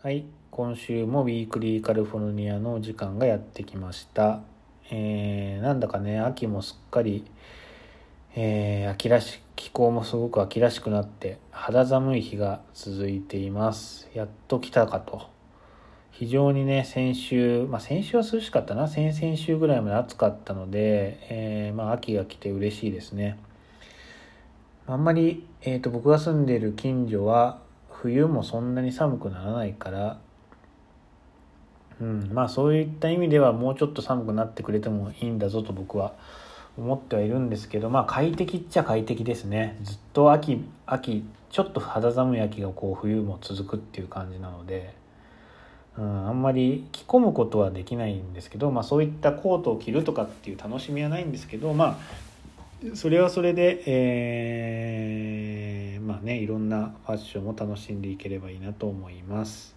はい、今週もウィークリーカリフォルニアの時間がやってきました。えーなんだかね、秋もすっかり、えー秋らし、気候もすごく秋らしくなって、肌寒い日が続いています。やっと来たかと。非常にね、先週、まあ先週は涼しかったな、先々週ぐらいまで暑かったので、えーまあ秋が来て嬉しいですね。あんまり、えー、と僕が住んでいる近所は冬もそんなに寒くならないから、うん、まあそういった意味ではもうちょっと寒くなってくれてもいいんだぞと僕は思ってはいるんですけどまあ快適っちゃ快適ですね。ずっと秋秋ちょっと肌寒い秋がこう冬も続くっていう感じなので、うん、あんまり着込むことはできないんですけど、まあ、そういったコートを着るとかっていう楽しみはないんですけどまあそれはそれで、えーまあねいろんなファッションも楽しんでいければいいなと思います。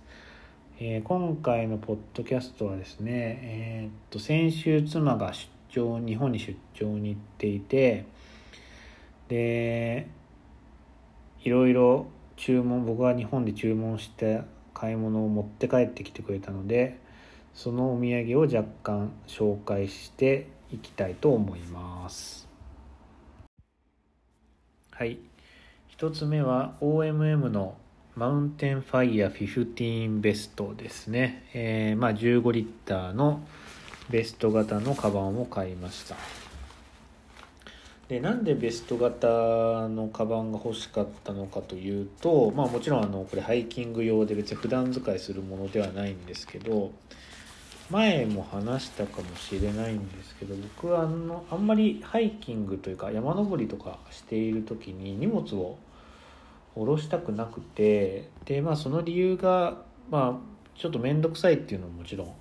えー今回のポッドキャストはですね、えーっと先週妻が出張日本に出張に行っていてでいろいろ注文僕が日本で注文した買い物を持って帰ってきてくれたのでそのお土産を若干紹介していきたいと思います。はい。一つ目は OMM のマウンテンファイヤー15ベストですね。えーまあ15リッターのベスト型のカバンを買いました。でなんでベスト型のカバンが欲しかったのかというと、まあ、もちろんあのこれハイキング用で別に普段使いするものではないんですけど前も話したかもしれないんですけど僕はあのあんまりハイキングというか山登りとかしている時に荷物を下ろしたくなくてでまあその理由がまあちょっと面倒くさいっていうのももちろん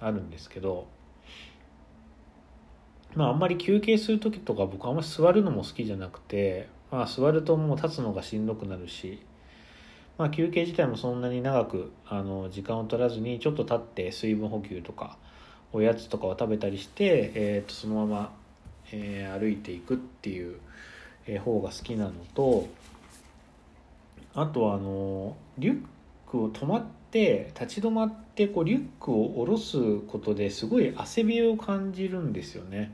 あるんですけどまああんまり休憩する時とか僕あんまり座るのも好きじゃなくてまあ座るともう立つのがしんどくなるしまあ、休憩自体もそんなに長くあの時間を取らずにちょっと立って水分補給とかおやつとかを食べたりして、えー、とそのまま、えー歩いていくっていう、方が好きなのとあとはあのリュックを止まって立ち止まってこうリュックを下ろすことですごい汗びえを感じるんですよね。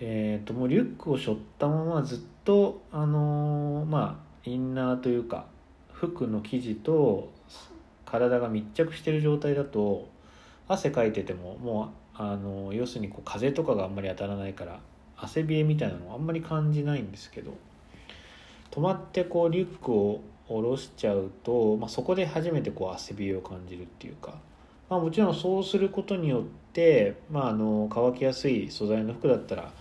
えー、ともうリュックを背負ったままずっとあのーまあインナーというか服の生地と体が密着してる状態だと汗かいててももうあの要するにこう風とかがあんまり当たらないから汗びえみたいなのあんまり感じないんですけど止まってこうリュックを下ろしちゃうと、まあ、そこで初めてこう汗びえを感じるっていうか、まあ、もちろんそうすることによって、まあ、あの乾きやすい素材の服だったら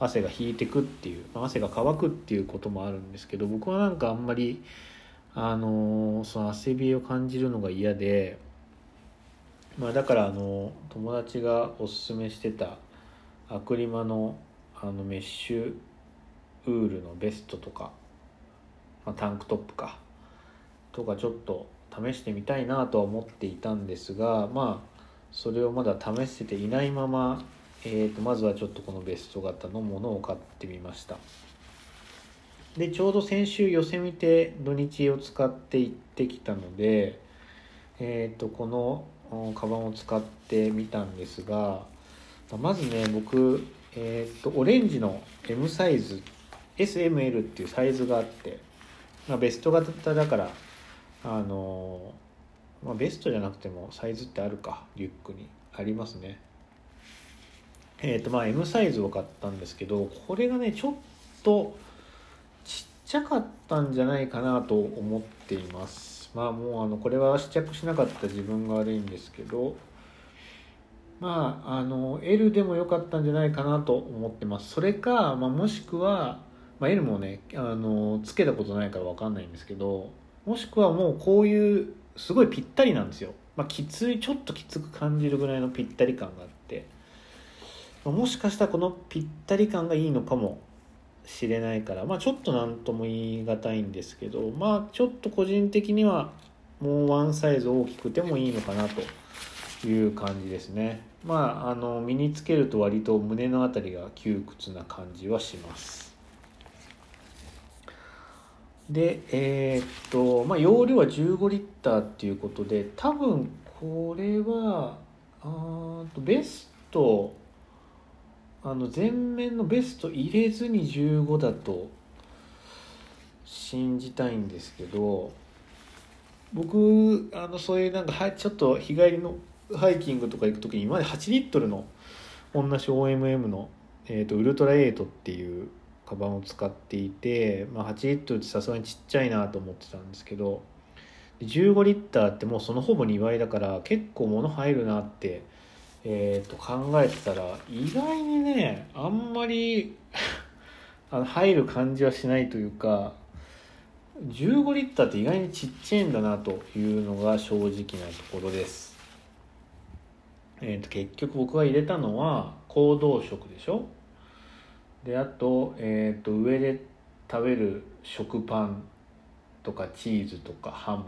汗が引いてくっていう、まあ、汗が乾くっていうこともあるんですけど僕はなんかあんまりあのその汗びを感じるのが嫌で、まあ、だからあの友達がおすすめしてたアクリマのあのメッシュウールのベストとか、まあ、タンクトップかとかちょっと試してみたいなとは思っていたんですがまあそれをまだ試せていないまま、えー、とまずはちょっとこのベスト型のものを買ってみました。でちょうど先週寄せ見て土日を使って行ってきたので、えー、とこのカバンを使ってみたんですがまずね僕、えー、とオレンジの M サイズ SML っていうサイズがあって、まあ、ベスト型だからあのまあ、ベストじゃなくてもサイズってあるかリュックに。ありますね。えっ、とまあ M サイズを買ったんですけどこれがねちょっとちゃかったんじゃないかなと思っています。まあもうあのこれは試着しなかった自分が悪いんですけど。まああの L でも良かったんじゃないかなと思ってます。それか、まあ、もしくは、まあ、L もねあのつけたことないから分かんないんですけど。もしくはもうこういうすごいぴったりなんですよ、まあ、きついちょっときつく感じるぐらいのぴったり感があって。もしかしたらこのぴったり感がいいのかも。しれないから、まあ、ちょっと何とも言い難いんですけど、まあ、ちょっと個人的にはもうワンサイズ大きくてもいいのかなという感じですね。まあ、あの身につけると割と胸のあたりが窮屈な感じはします。でえーっとまあ容量は15リッターっていうことで多分これはあとベストあの前面のベスト入れずに15だと信じたいんですけど僕あのそういうなんかちょっと日帰りのハイキングとか行く時に今まで8リットルの同じ OMM の、えー、とウルトラエイトっていうカバンを使っていて、まあ、8リットルってさすがにちっちゃいなと思ってたんですけど15リッターってもうそのほぼ2倍だから結構物入るなって、えー、と考えてたら意外にねあんまり あの入る感じはしないというか15リッターって意外にちっちゃいんだなというのが正直なところです。えー、と結局僕が入れたのは行動食でしょ？であと,、えー、と上で食べる食パンとかチーズとかハム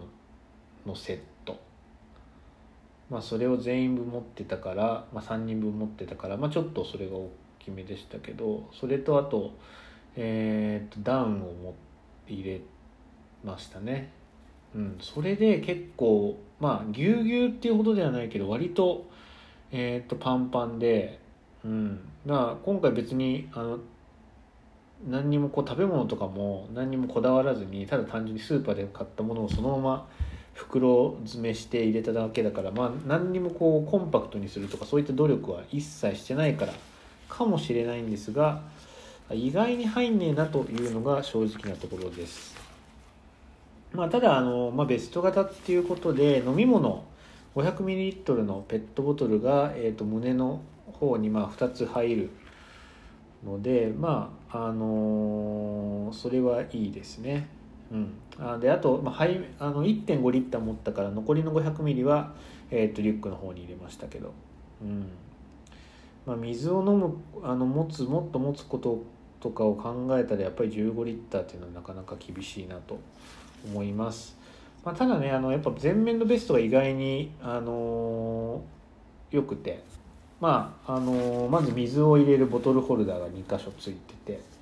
のセットまあそれを全員分持ってたから、まあ、3人分持ってたから、まあ、ちょっとそれが大きめでしたけどそれとあと,、えー、とダウンを持って入れましたね。うんそれで結構まあぎゅうぎゅうっていうほどではないけど割とえー、とパンパンで、うん、だから今回別にあの何にもこう食べ物とかも何にもこだわらずにただ単純にスーパーで買ったものをそのまま袋詰めして入れただけだからまあ何にもこうコンパクトにするとかそういった努力は一切してないからかもしれないんですが意外に入んねえなというのが正直なところです。まあ、ただあの、まあ、ベスト型っていうことで飲み物 500ml のペットボトルが、えー、と胸の方にまあ2つ入るのでまああのーそれはいいですね。うん、あであと、まあ、はいあの1.5リッター持ったから残りの 500ml は、えー、とリュックの方に入れましたけど、うん。まあ、水を飲むあの持つもっと持つこととかを考えたらやっぱり15リッターっていうのはなかなか厳しいなと思います。まあ、ただねあのやっぱ前面のベストが意外に、あのーよくて、まああのーまず水を入れるボトルホルダーが2箇所ついてて。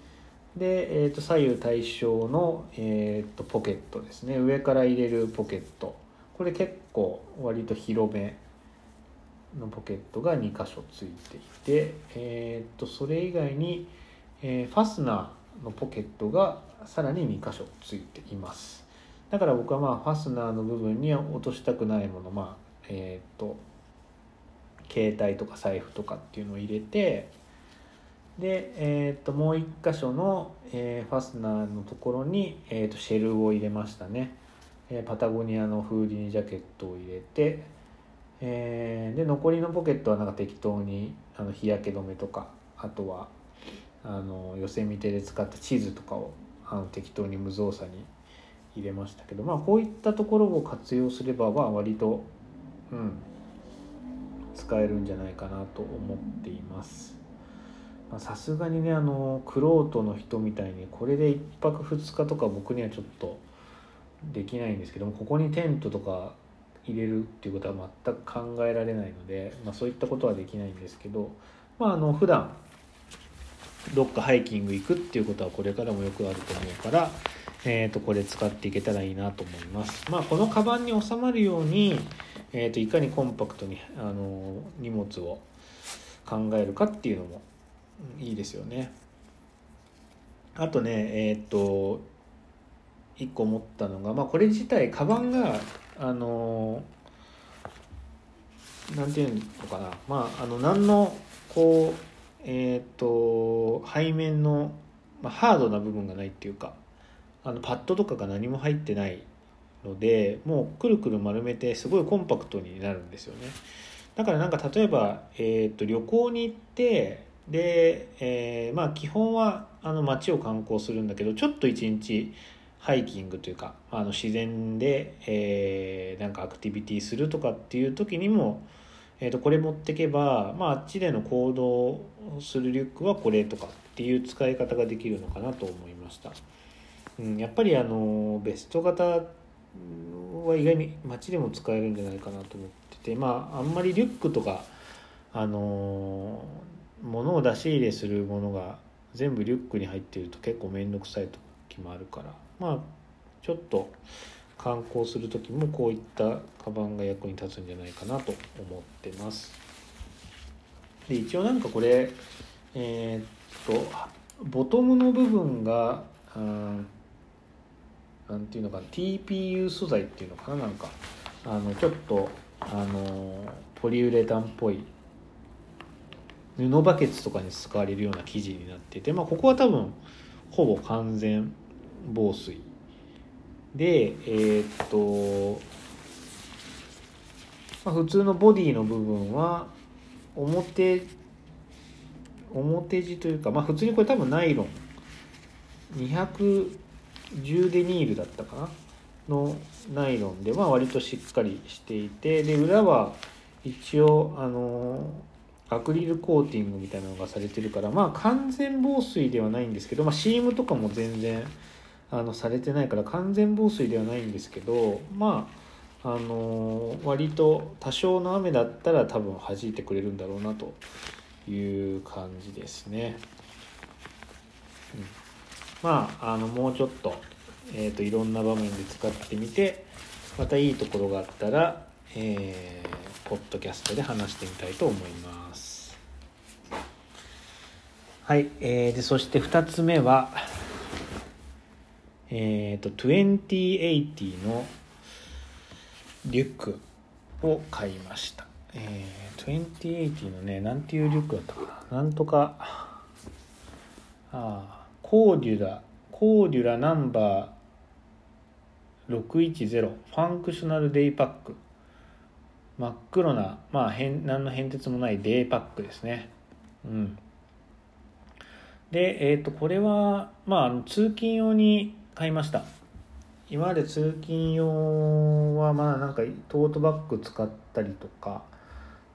で、えー、と左右対称の、えー、とポケットですね。上から入れるポケット。これ結構割と広めのポケットが2箇所ついていて、えー、とそれ以外に、えーファスナーのポケットがさらに2箇所ついています。だから僕はまあファスナーの部分には落としたくないものまあえっ、と携帯とか財布とかっていうのを入れてで、えー、ともう一箇所の、えーファスナーのところに、えー、とシェルを入れましたね、えーパタゴニアのフーディニジャケットを入れて、えーで残りのポケットはなんか適当にあの日焼け止めとかあとはあのヨセミテで使ったチーズとかをあの適当に無造作に入れましたけどまあこういったところを活用すればは割とうん使えるんじゃないかなと思っています。さすがにねあのクロートの人みたいにこれで1泊2日とか僕にはちょっとできないんですけどもここにテントとか入れるっていうことは全く考えられないので、まあ、そういったことはできないんですけどまああの普段どっかハイキング行くっていうことはこれからもよくあると思うから、えー、とこれ使っていけたらいいなと思います。まあ、このカバンに収まるように、えー、といかにコンパクトにあの荷物を考えるかっていうのもいいですよね。あとねえっ、と一個思ったのが、まあ、これ自体カバンがあのなんていうのかなまああの何のこうえっ、と背面の、まあ、ハードな部分がないっていうかあのパッドとかが何も入ってないのでもうくるくる丸めてすごいコンパクトになるんですよねだからなんか例えば、えー、と旅行に行ってで、えーまあ基本はあの街を観光するんだけどちょっと一日ハイキングというかあの自然で、えーなんかアクティビティするとかっていう時にも、えー、とこれ持ってけば、まあ、あっちでの行動するリュックはこれとかっていう使い方ができるのかなと思いました、うん、やっぱりあのベスト型は意外に街でも使えるんじゃないかなと思っててまああんまりリュックとかあの物を出し入れするものが全部リュックに入ってると結構面倒くさい時もあるからまあちょっと観光する時もこういったカバンが役に立つんじゃないかなと思ってます。で一応なんかこれえー、っとボトムの部分がうんなんていうのかな TPU 素材っていうのかななんかあのちょっとあのポリウレタンっぽい布バケツとかに使われるような生地になってて、まあ、ここは多分ほぼ完全防水。でえー、っと、まあ、普通のボディの部分は表表地というかまあ普通にこれ多分ナイロン。210デニールだったかな？のナイロンでまあ割としっかりしていてで裏は一応あのアクリルコーティングみたいなのがされてるからまあ完全防水ではないんですけど、まあ、シームとかも全然あのされてないから完全防水ではないんですけどまああの割と多少の雨だったら多分弾いてくれるんだろうなという感じですね。うん、まああのもうちょっと,、えーと、いろんな場面で使ってみてまたいいところがあったら、えー、ポッドキャストで話してみたいと思います。はい、えー、でそして2つ目はえっ、ー、と2080のリュックを買いました。えー、2080のねなんていうリュックだったかな。なんとかああコーデュラコーデュラナンバー610ファンクショナルデイパック。真っ黒なまあ変何の変哲もないデイパックですね。うん。でえっ、ー、とこれはまあ通勤用に買いました。今まで通勤用はまあなんかトートバッグ使ったりとか。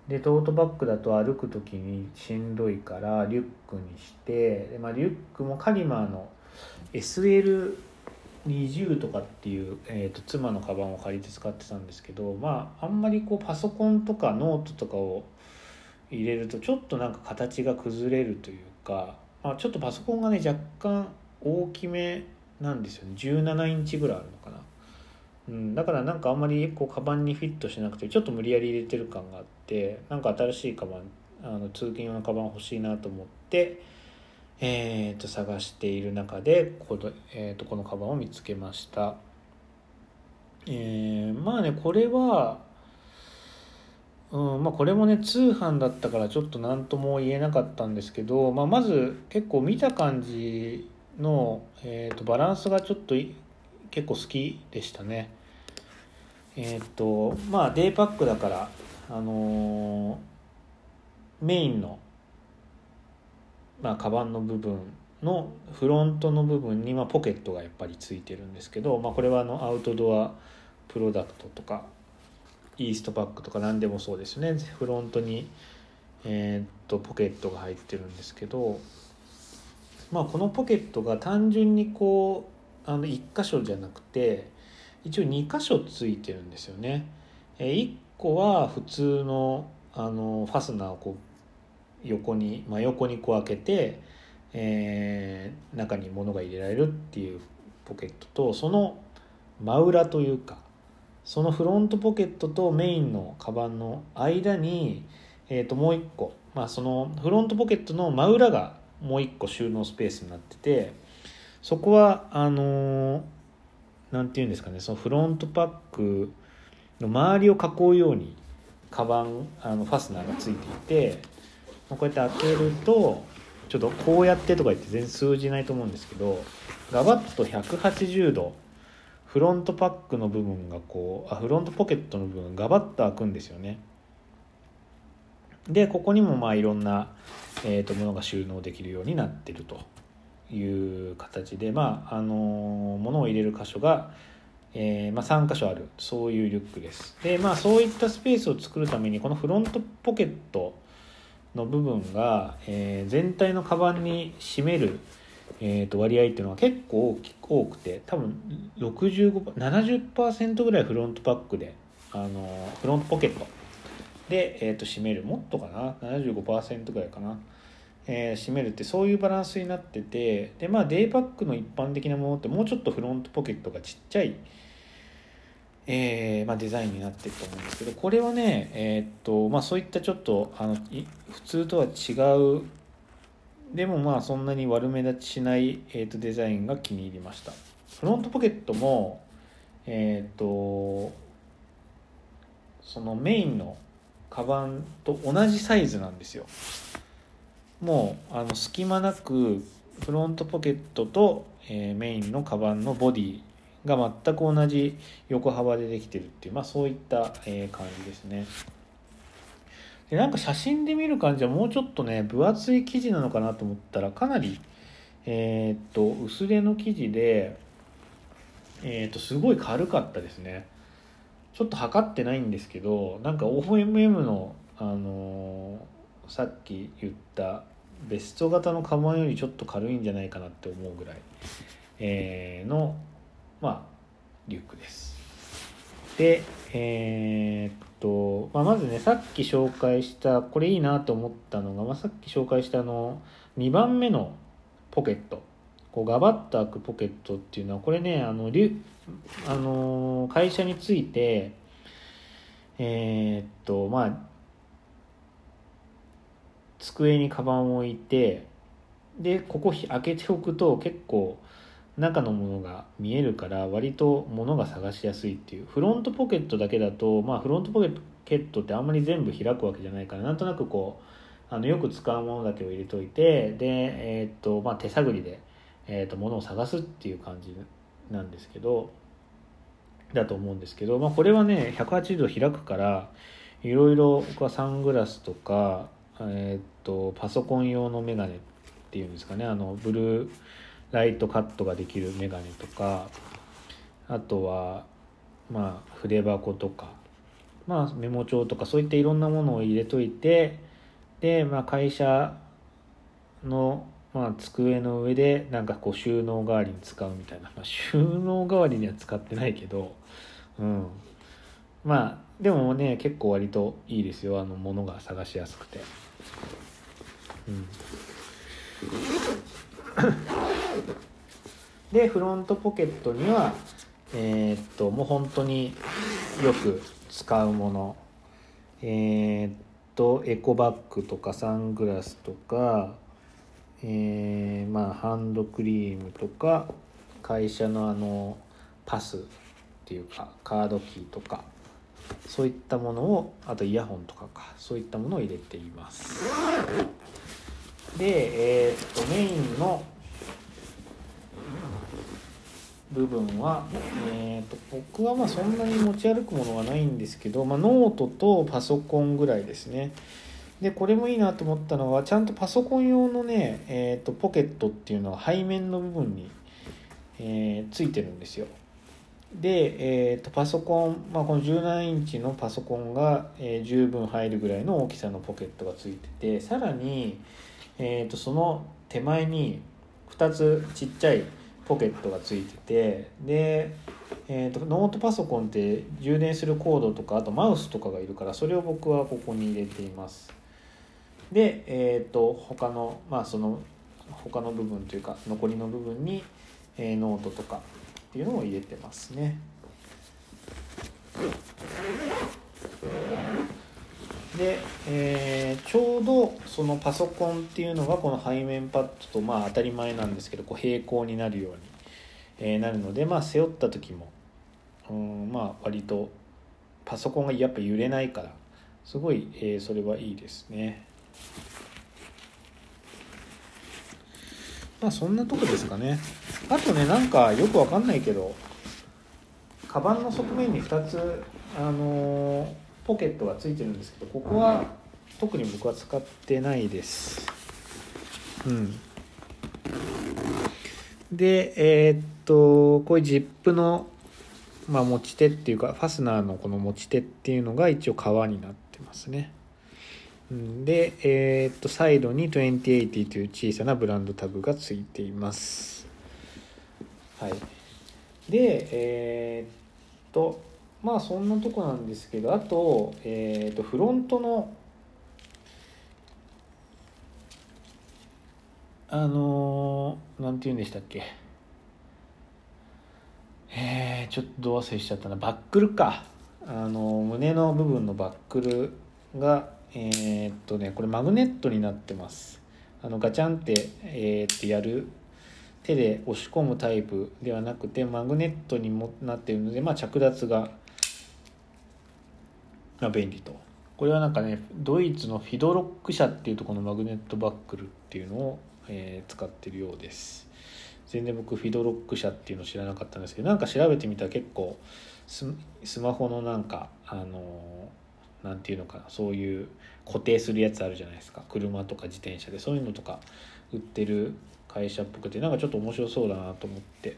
でトートバッグだと歩く時にしんどいからリュックにしてで、まあ、リュックもカリマーの SL 20とかっていう、えーと、妻のカバンを借りて使ってたんですけどまああんまりこうパソコンとかノートとかを入れるとちょっとなんか形が崩れるというか、まあ、ちょっとパソコンがね若干大きめなんですよね。17インチぐらいあるのかな、うん、だからなんかあんまりこうカバンにフィットしなくてちょっと無理やり入れてる感があってなんか新しいカバンあの通勤用のカバン欲しいなと思ってえー、と探している中でこの,、えー、とこのカバンを見つけましたえー、まあねこれはうんまあ、これもね通販だったからちょっと何とも言えなかったんですけど、まあ、まず結構見た感じの、えーと、バランスがちょっと結構好きでしたね。えっ、ー、とまあデイパックだからあのー、メインのまあカバンの部分のフロントの部分にまポケットがやっぱりついてるんですけど、まあ、これはあのアウトドアプロダクトとかイーストパックとか何でもそうですねフロントに、えー、とポケットが入ってるんですけどまあ、このポケットが単純にこうあの1箇所じゃなくて一応2箇所ついてるんですよね。え1個は普通のあのファスナーをこう横に真、横にこう開けて、えー、中に物が入れられるっていうポケットとその真裏というかそのフロントポケットとメインのカバンの間に、えー、ともう1個、まあ、そのフロントポケットの真裏がもう一個収納スペースになっててそこはあの何て言うんですかねそのフロントパックの周りを囲うようにカバンあのファスナーがついていてこうやって開けるとちょっとこうやってとか言って全然通じないと思うんですけどガバッと180度フロントパックの部分がこうあフロントポケットの部分がガバッと開くんですよね。でここにもまあいろんな、えー、とものが収納できるようになってるという形でまああのものを入れる箇所が、えーまあ、3箇所あるそういうリュックですでまあそういったスペースを作るためにこのフロントポケットの部分が、えー、全体のカバンに占める、えー、と割合っていうのは結構多くて多分6570%ぐらいフロントパックであのフロントポケットで、えー、と占める。もっとかな？75%ぐらいかな？えー、閉めるってそういうバランスになっててでまあデイパックの一般的なものってもうちょっとフロントポケットがちっちゃい、えーまあ、デザインになってると思うんですけどこれはねえー、っとまあそういったちょっとあの普通とは違うでもまあそんなに悪目立ちしない、えー、とデザインが気に入りました。フロントポケットもえっ、とそのメインのカバンと同じサイズなんですよ。もうあの隙間なくフロントポケットと、えー、メインのカバンのボディが全く同じ横幅でできてるっていう、まあ、そういった、え、感じですね。でなんか写真で見る感じはもうちょっとね分厚い生地なのかなと思ったらかなりえー、っと薄手の生地でえー、っとすごい軽かったですね。ちょっと測ってないんですけどなんか OMM のあのー、さっき言ったベスト型のカバンよりちょっと軽いんじゃないかなって思うぐらい、えー、のまあリュックです。でえー、っと、まあ、まずねさっき紹介したこれいいなと思ったのが、まあ、さっき紹介したあの2番目のポケット。こうガバッと開くポケットっていうのはこれねあのリュあの会社についてえー、っとまあ机にカバンを置いてでここ開けておくと結構中のものが見えるから割と物が探しやすいっていう。フロントポケットだけだとまあフロントポケットってあんまり全部開くわけじゃないからなんとなくこうあのよく使うものだけを入れといてで、え、っとまあ、手探りで、え、っと物を探すっていう感じなんですけどだと思うんですけど、まあ、これはね180度開くからいろいろ僕はサングラスとか、え、っとパソコン用のメガネっていうんですかねあのブルーライトカットができるメガネとかあとはまあ筆箱とか、まあ、メモ帳とかそういったいろんなものを入れといてで、まあ、会社の、まあ、机の上でなんかこう収納代わりに使うみたいな、まあ、収納代わりには使ってないけど、うん、まあでもね結構割といいですよ。あの物が探しやすくて。うん。でフロントポケットにはえー、っともう本当によく使うもの。えー、っとエコバッグとかサングラスとかえー、まあハンドクリームとか会社のあのパスっていうかカードキーとかそういったものをあとイヤホンとかかそういったものを入れています。でえー、っとメインの部分は、えーと、僕はまあそんなに持ち歩くものはないんですけど、まあ、ノートとパソコンぐらいですね。でこれもいいなと思ったのはちゃんとパソコン用のね、えーと、ポケットっていうのは背面の部分に、えー、ついてるんですよ。で、えーと、パソコン、まあ、この17インチのパソコンが、えー、十分入るぐらいの大きさのポケットがついててさらに、えー、とその手前に2つちっちゃいポケットがついててで、えーと、ノートパソコンって充電するコードとかあとマウスとかがいるからそれを僕はここに入れています。で、えーと、他のまあその他の部分というか残りの部分に、えー、ノートとかっていうのを入れてますね。で、えー、ちょうどそのパソコンっていうのがこの背面パッドとまあ当たり前なんですけどこう平行になるように、えー、なるのでまあ背負った時もうんまあ割とパソコンがやっぱ揺れないからすごい、えー、それはいいですね。まあそんなとこですかね。あとねなんかよくわかんないけどカバンの側面に2つあのーポケットがついてるんですけどここは特に僕は使ってないです。うん。でえー、っとこういうジップの、まあ、持ち手っていうかファスナーのこの持ち手っていうのが一応革になってますね。で、えー、っとサイドに2080という小さなブランドタグがついています。はい。でえー、っとまあそんなとこなんですけどあと,、えー、とフロントのあのー、なんて言うんでしたっけ。えー、ちょっとど忘れしちゃったな。バックルか。あの胸の部分のバックルがえー、っとねこれマグネットになってます。あのガチャンって,、えー、ってやる手で押し込むタイプではなくてマグネットにもなっているので、まあ、着脱が、ま、便利と。これはなんかねドイツのフィドロック社っていうとこのマグネットバックルっていうのを、えー、使ってるようです。全然僕フィドロック社っていうの知らなかったんですけどなんか調べてみたら結構スマホのなんかあの何て言うのかなそういう固定するやつあるじゃないですか。車とか自転車で。そういうのとか売ってる会社っぽくてなんかちょっと面白そうだなと思って、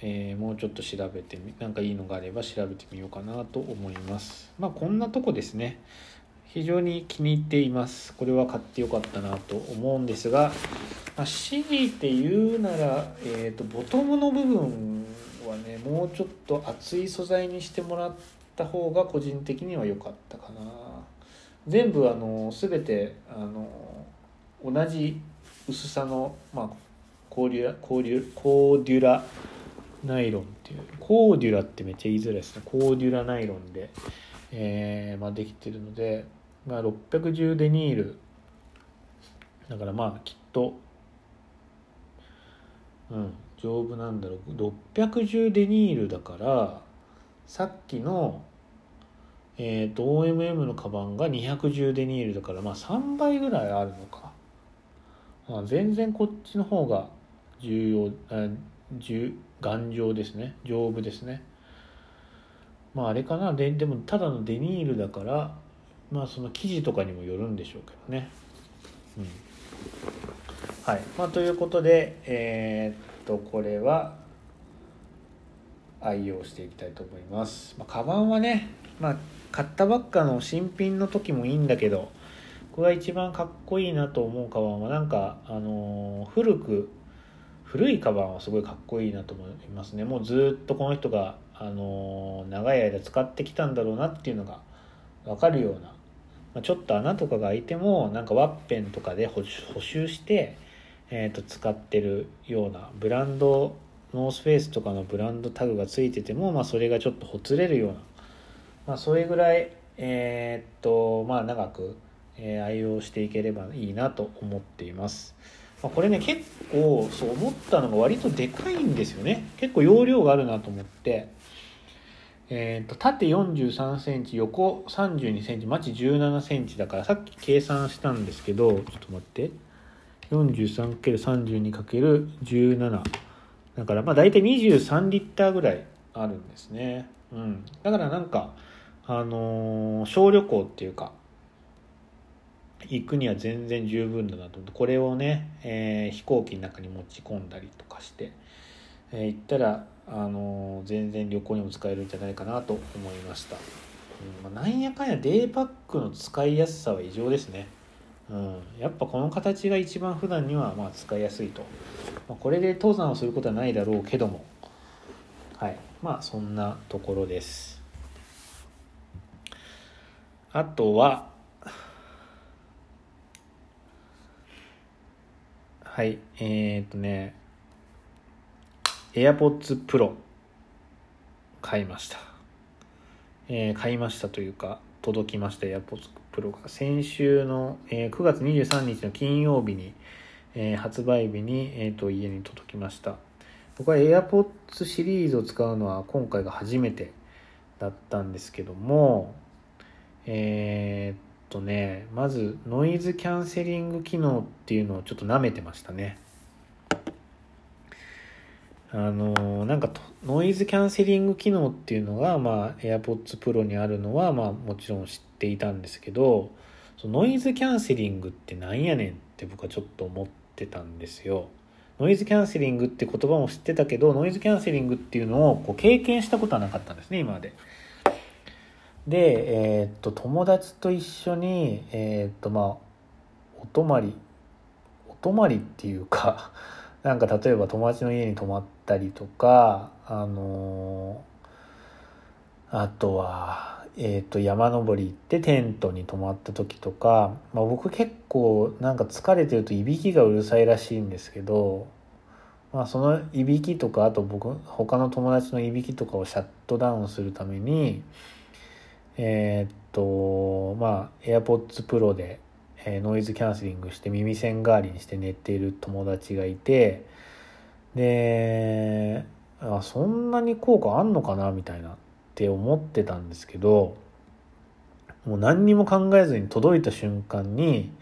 えー、もうちょっと調べてみなんかいいのがあれば調べてみようかなと思います。まあこんなとこですね。非常に気に入っています。これは買ってよかったなと思うんですがまあ、強いて言うなら、えーと、ボトムの部分はねもうちょっと厚い素材にしてもらった方が個人的には良かったかな。全部あの全てあの同じ薄さの、まあ、コーデュラコーデュコーデュラナイロンっていうコーデュラってめっちゃ言いづらいですね。コーデュラナイロンで、えーまあ、できてるので、まあ、610デニール。だからまあきっとうん丈夫なんだろう。610デニールだからさっきのえっーと、OMM のカバンが210デニールだからまあ3倍ぐらいあるのか、まあ、全然こっちの方が重要あ重頑丈ですね。丈夫ですね。まああれかな。ででもただのデニールだからまあその生地とかにもよるんでしょうけどね。うん。はい。まあ、ということで、えー、っとこれは愛用していきたいと思います。まあ、カバンはね、まあ、買ったばっかの新品の時もいいんだけどこれが一番かっこいいなと思うカバンはなんか、あのー、古く古いカバンはすごいかっこいいなと思いますねもうずっとこの人が、あの、長い間使ってきたんだろうなっていうのが分かるような、まあ、ちょっと穴とかが開いてもなんかワッペンとかで補修してえー、と使ってるようなブランドノースフェイスとかのブランドタグがついてても、まあ、それがちょっとほつれるような、まあ、それぐらい、えー、っとまあ長く、え、愛用していければいいなと思っています。まあ、これね結構そう思ったのが割とでかいんですよね。結構容量があるなと思って、えー、と縦43センチ横32センチマチ17センチだからさっき計算したんですけどちょっと待って。43×32×17 だからまあ大体23リッターぐらいあるんですね、うん、だからなんかあのー、小旅行っていうか行くには全然十分だなと思ってこれをね、えー、飛行機の中に持ち込んだりとかして、えー、行ったら、あのー、全然旅行にも使えるんじゃないかなと思いました、うんまあ、なんやかんやデイパックの使いやすさは異常ですね。うん、やっぱこの形が一番普段にはまあ使いやすいと、まあ、これで登山をすることはないだろうけども。はい。まあそんなところです。あとははいえー、っとね AirPods Pro 買いました、えー、買いましたというか届きました AirPods Pro が。先週の、えー、9月23日の金曜日に、えー、発売日に、えーと、家に届きました。僕は AirPods シリーズを使うのは今回が初めてだったんですけどもえー、っとねまずノイズキャンセリング機能っていうのをちょっと舐めてましたねあのなんかノイズキャンセリング機能っていうのが、まあ、AirPods Pro にあるのは、まあ、もちろん知っていたんですけどそのノイズキャンセリングってなんやねんって僕はちょっと思ってたんですよ。ノイズキャンセリングって言葉も知ってたけどノイズキャンセリングっていうのをこう経験したことはなかったんですね今まで。で、えー、っと友達と一緒に、えー、っとまあお泊まりお泊まりっていうか なんか例えば友達の家に泊まったりとかあのー、あとはえー、と山登り行ってテントに泊まった時とか、まあ、僕結構なんか疲れてるといびきがうるさいらしいんですけど、まあ、そのいびきとかあと僕他の友達のいびきとかをシャットダウンするためにえっ、とまあ AirPods Pro で、えー、ノイズキャンセリングして耳栓代わりにして寝ている友達がいてであそんなに効果あんのかなみたいなって思ってたんですけどもう何にも考えずに届いた瞬間に、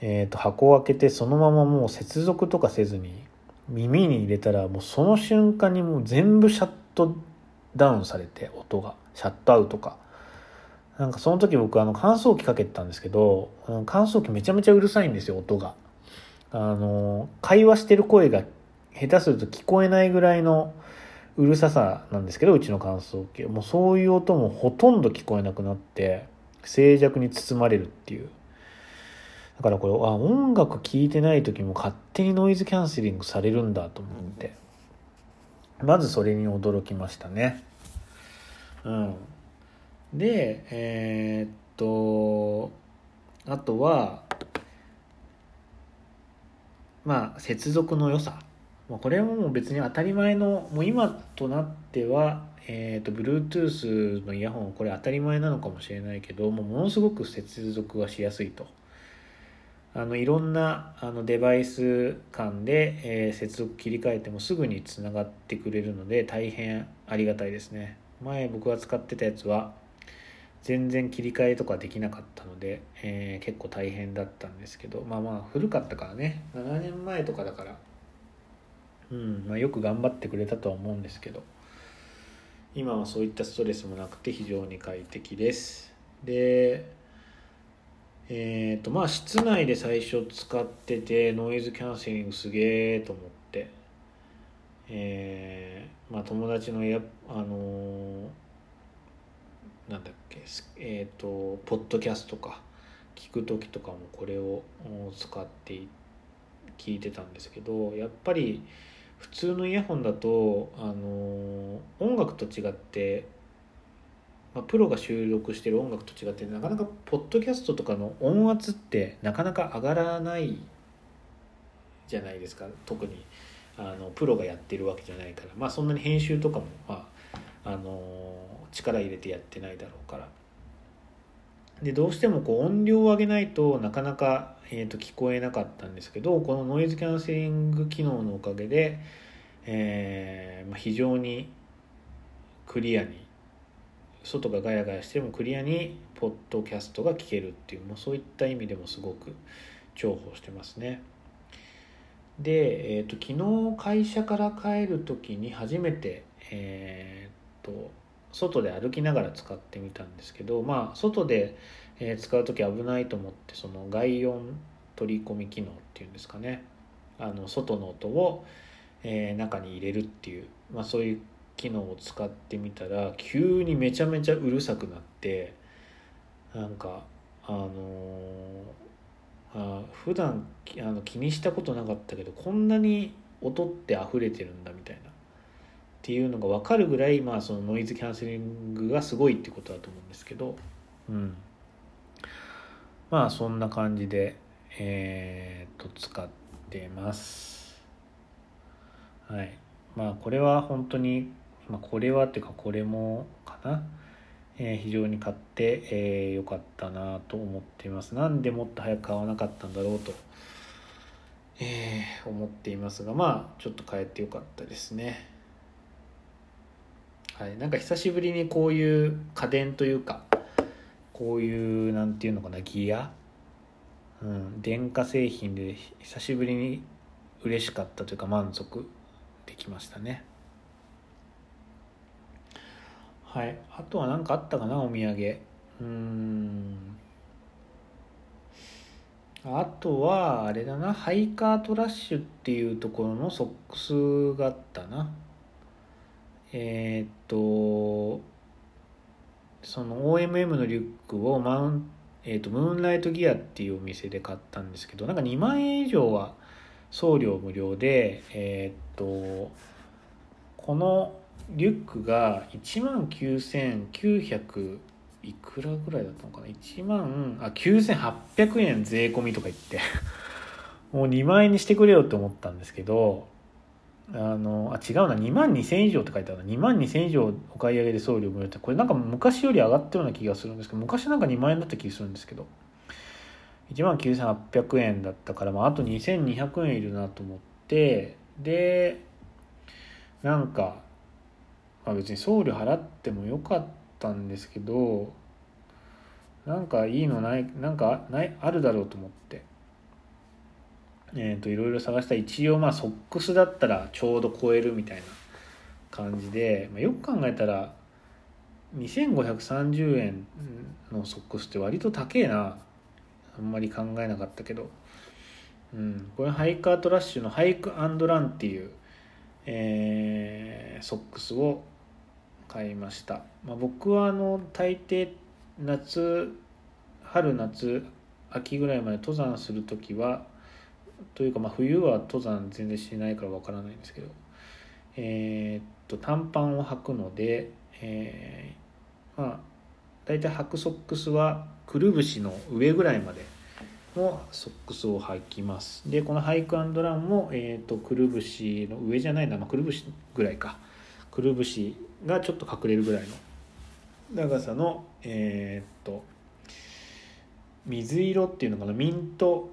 えー、と箱を開けてそのままもう接続とかせずに耳に入れたらもうその瞬間にもう全部シャットダウンされて音が。シャットアウトか。なんかその時僕あの乾燥機かけてたんですけど乾燥機めちゃめちゃうるさいんですよ音が。あの会話してる声が下手すると聞こえないぐらいのうるささなんですけどうちの乾燥機。もうそういう音もほとんど聞こえなくなって静寂に包まれるっていう。だからこれあ音楽聴いてない時も勝手にノイズキャンセリングされるんだと思って。まずそれに驚きましたね。うん。でえー、っとあとはまあ接続の良さ。まあ、これはもう別に当たり前のもう今となっては、えーと、Bluetooth のイヤホンこれ当たり前なのかもしれないけどもうものすごく接続がしやすいと。あのいろんなあのデバイス間で、えー、接続切り替えてもすぐにつながってくれるので大変ありがたいですね。前僕が使ってたやつは全然切り替えとかできなかったので、えー、結構大変だったんですけどまあまあ古かったからね。7年前とかだから。うんまあ、よく頑張ってくれたとは思うんですけど。今はそういったストレスもなくて非常に快適です。でえっ、ー、とまあ室内で最初使っててノイズキャンセリングすげえと思って。えー、まあ友達のやあのー、なんだっけ？えっ、ー、とポッドキャストか。聞く時とかもこれを使って聞いてたんですけどやっぱり普通のイヤホンだとあの音楽と違って、ま、プロが収録してる音楽と違ってなかなかポッドキャストとかの音圧ってなかなか上がらないじゃないですか。特にあのプロがやってるわけじゃないから。まあそんなに編集とかも、まあ、あの力入れてやってないだろうから。でどうしてもこう音量を上げないとなかなか、えー、と聞こえなかったんですけどこのノイズキャンセリング機能のおかげで、えーまあ、非常にクリアに外がガヤガヤしてもクリアにポッドキャストが聞けるっていうもうそういった意味でもすごく重宝してますね。で、えーと、昨日会社から帰る時に初めて、えーと外で歩きながら使ってみたんですけどまあ外で、え使う時危ないと思ってその外音取り込み機能っていうんですかね。あの外の音を、え中に入れるっていう、まあ、そういう機能を使ってみたら急にめちゃめちゃうるさくなってなんかあのー、あ普段あの気にしたことなかったけどこんなに音って溢れてるんだみたいな。っていうのが分かるぐらい、まあ、そのノイズキャンセリングがすごいってことだと思うんですけど、うん、まあそんな感じで、えー、と使ってます。はい。まあこれは本当に、まあ、これはっていうかこれもかな、えー、非常に買って、えー、よかったなと思っています。なんでもっと早く買わなかったんだろうと、えー、思っていますがまあちょっと変えてよかったですね。はい、なんか久しぶりにこういう家電というかこういうなんていうのかなギア、うん、電化製品で久しぶりに嬉しかったというか満足できましたね。はい。あとは何かあったかなお土産。うん。あとはあれだなハイカートラッシュっていうところのソックスがあったな。えー、っとその OMM のリュックをマウン、えー、っとムーンライトギアっていうお店で買ったんですけどなんか2万円以上は送料無料でえー、っとこのリュックが1万9900いくらぐらいだったのかな？1万あ9800円税込みとか言ってもう2万円にしてくれよって思ったんですけどあのあ違うな。2万2000以上って書いてあるな。2万2000以上お買い上げで送料無料って。これなんか昔より上がったような気がするんですけど昔なんか2万円だった気がするんですけど。1万9800円だったから、まあ、あと2200円いるなと思って。でなんか、まあ、別に送料払ってもよかったんですけどなんかいいのないなんかないあるだろうと思って。え、ー、といろいろ探した。一応まあソックスだったらちょうど超えるみたいな感じで、まあ、よく考えたら2530円のソックスって割と高えな。あんまり考えなかったけど、うん、これハイカートラッシュのハイクランっていう、えー、ソックスを買いました、まあ、僕はあの大抵夏春夏秋ぐらいまで登山する時はというかまあ冬は登山全然しないからわからないんですけどえー、っと短パンを履くので、えー、まあ大体履くソックスはくるぶしの上ぐらいまでのソックスを履きます。でこのハイクランも、えーと、くるぶしの上じゃないな、まあ、くるぶしぐらいか。くるぶしがちょっと隠れるぐらいの長さのえっ、と水色っていうのかなミント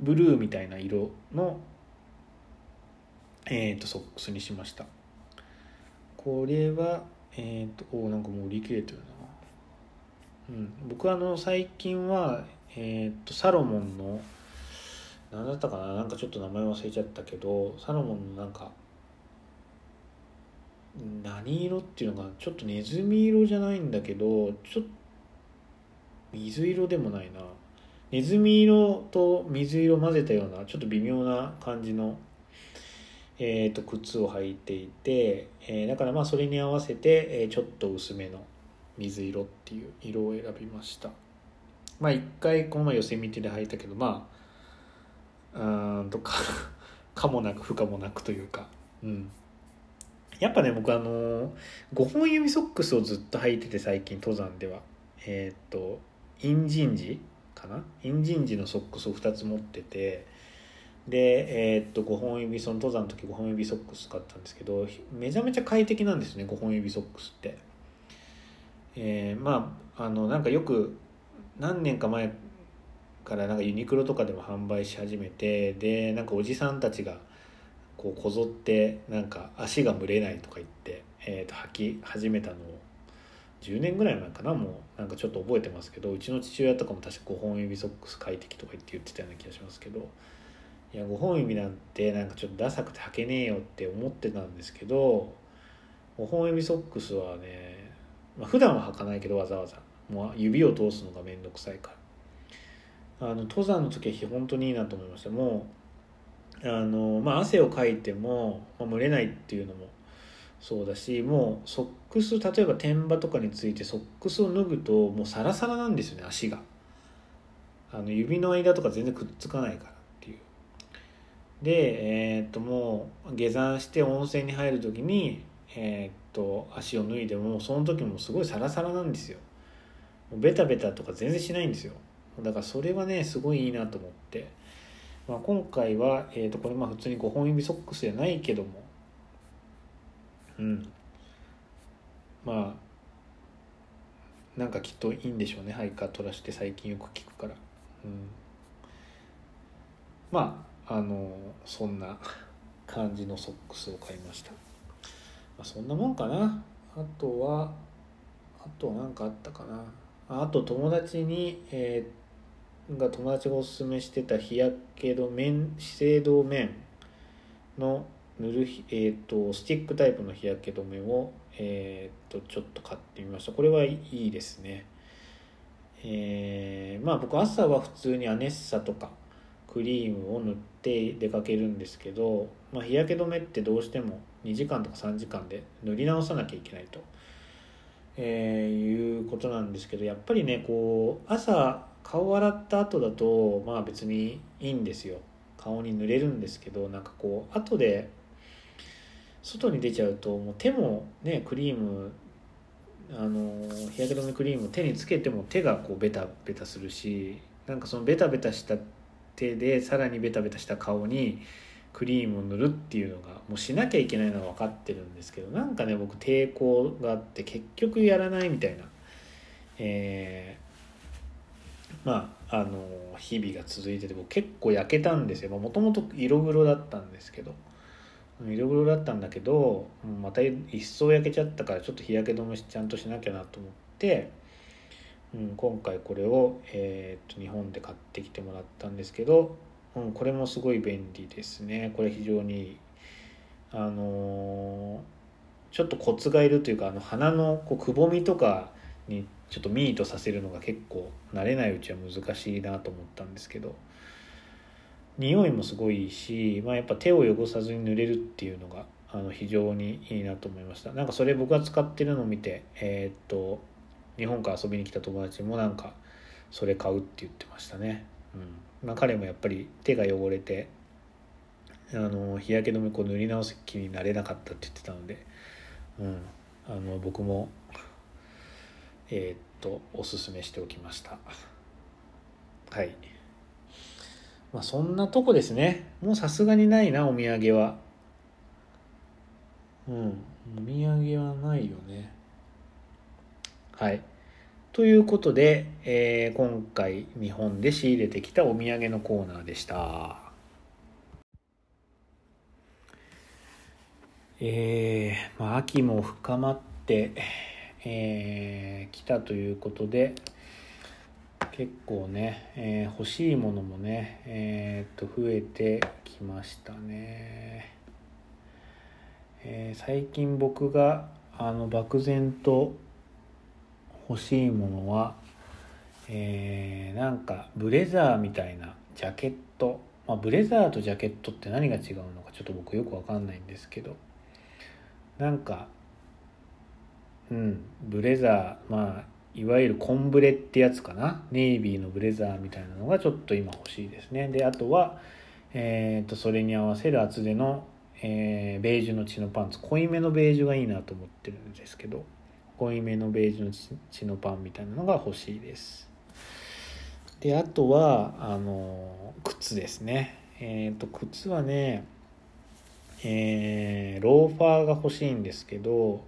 ブルーみたいな色の、えーと、ソックスにしました。これはえっ、ー、とおなんかもう売り切れてるな、うん、僕はあの最近はえっ、ー、とサロモンの何だったかななんかちょっと名前忘れちゃったけどサロモンのなんか何色っていうのがちょっとネズミ色じゃないんだけどちょっと水色でもないな。ネズミ色と水色混ぜたようなちょっと微妙な感じの、えーと、靴を履いていて、えー、だからまあそれに合わせて、えー、ちょっと薄めの水色っていう色を選びました。まあ一回この前寄せ見てで履いたけどまあうんとか かもなく不可もなくというかうん。やっぱね僕あの5本指ソックスをずっと履いてて最近登山では。えっ、ー、とインジンジかな？インジンジのソックスを2つ持っててで、えー、っと5本指その登山の時5本指ソックス使ったんですけどめちゃめちゃ快適なんですね5本指ソックスって。えー、まああのなんかよく何年か前からなんかユニクロとかでも販売し始めてでなんかおじさんたちがこうこぞってなんか足が蒸れないとか言って、えー、と履き始めたのを10年ぐらい前かなもう。なんかちょっと覚えてますけどうちの父親とかも確か5本指ソックス快適とか言って言ってたような気がしますけど。いや5本指なんてなんかちょっとダサくて履けねえよって思ってたんですけど5本指ソックスはね、まあ、普段は履かないけどわざわざ。もう指を通すのが面倒くさいから。あの登山の時は本当にいいなと思いました。もうあの、まあ、汗をかいても、まあ、蒸れないっていうのもそうだしもうソックス例えば天場とかについてソックスを脱ぐともうサラサラなんですよね足が。あの指の間とか全然くっつかないからっていう。でえー、っともう下山して温泉に入る時にえー、っと足を脱いでもその時もすごいサラサラなんですよ。ベタベタとか全然しないんですよ。だからそれはねすごいいいなと思って、まあ、今回は、えー、とこれまあ普通に5本指ソックスじゃないけどもうん。まあなんかきっといいんでしょうね。ハイカー取らして最近よく聞くから。うん。まああのそんな感じのソックスを買いました、まあ、そんなもんかな。あとはあと何かあったかな。あと友達に、えー、が友達がおすすめしてた日焼け止め資生堂面の塗る、えーと、スティックタイプの日焼け止めを、えーと、ちょっと買ってみました。これはいいですね。えー、まあ僕朝は普通にアネッサとかクリームを塗って出かけるんですけど、まあ、日焼け止めってどうしても2時間とか3時間で塗り直さなきゃいけないと、えー、いうことなんですけどやっぱりねこう朝顔洗った後だとまあ別にいいんですよ。顔に塗れるんですけどなんかこう後で外に出ちゃうともう手もねクリームあの日焼け止めクリームを手につけても手がこうベタベタするしなんかそのベタベタした手でさらにベタベタした顔にクリームを塗るっていうのがもうしなきゃいけないのは分かってるんですけどなんかね僕抵抗があって結局やらないみたいな、えー、まああの日々が続いてて僕結構焼けたんですよ。もともと色黒だったんですけど。色黒だったんだけどまた一層焼けちゃったからちょっと日焼け止めちゃんとしなきゃなと思って、うん、今回これを、えー、っと日本で買ってきてもらったんですけどうん、これもすごい便利ですね。これ非常にあのー、ちょっとコツがいるというかあの鼻のこうくぼみとかにちょっとミートさせるのが結構慣れないうちは難しいなと思ったんですけど。匂いもすごいし、まあ、やっぱ手を汚さずに塗れるっていうのがあの非常にいいなと思いました。なんかそれ僕が使ってるのを見てえー、っと日本から遊びに来た友達もなんかそれ買うって言ってましたね。うん。まあ、彼もやっぱり手が汚れてあの日焼け止めこう塗り直す気になれなかったって言ってたので、うん、あの僕もえー、っとおすすめしておきました。はい。まあそんなとこですね。もうさすがにないなお土産は。うんお土産はないよね。はい。ということで、えー、今回日本で仕入れてきたお土産のコーナーでした。えー、まあ、秋も深まって、えー、来たということで結構ね、えー、欲しいものもね、えー、っと増えてきましたね、えー、最近僕があの漠然と欲しいものは、えー、なんかブレザーみたいなジャケット、まあ、ブレザーとジャケットって何が違うのかちょっと僕よくわかんないんですけど。なんかうんブレザーまあいわゆるコンブレってやつかな？ネイビーのブレザーみたいなのがちょっと今欲しいですね。であとはえーと、それに合わせる厚手の、えー、ベージュの血のパンツ。濃いめのベージュがいいなと思ってるんですけど濃いめのベージュの血のパンみたいなのが欲しいです。であとはあの靴ですね。えっ、ー、と靴はねえー、ローファーが欲しいんですけど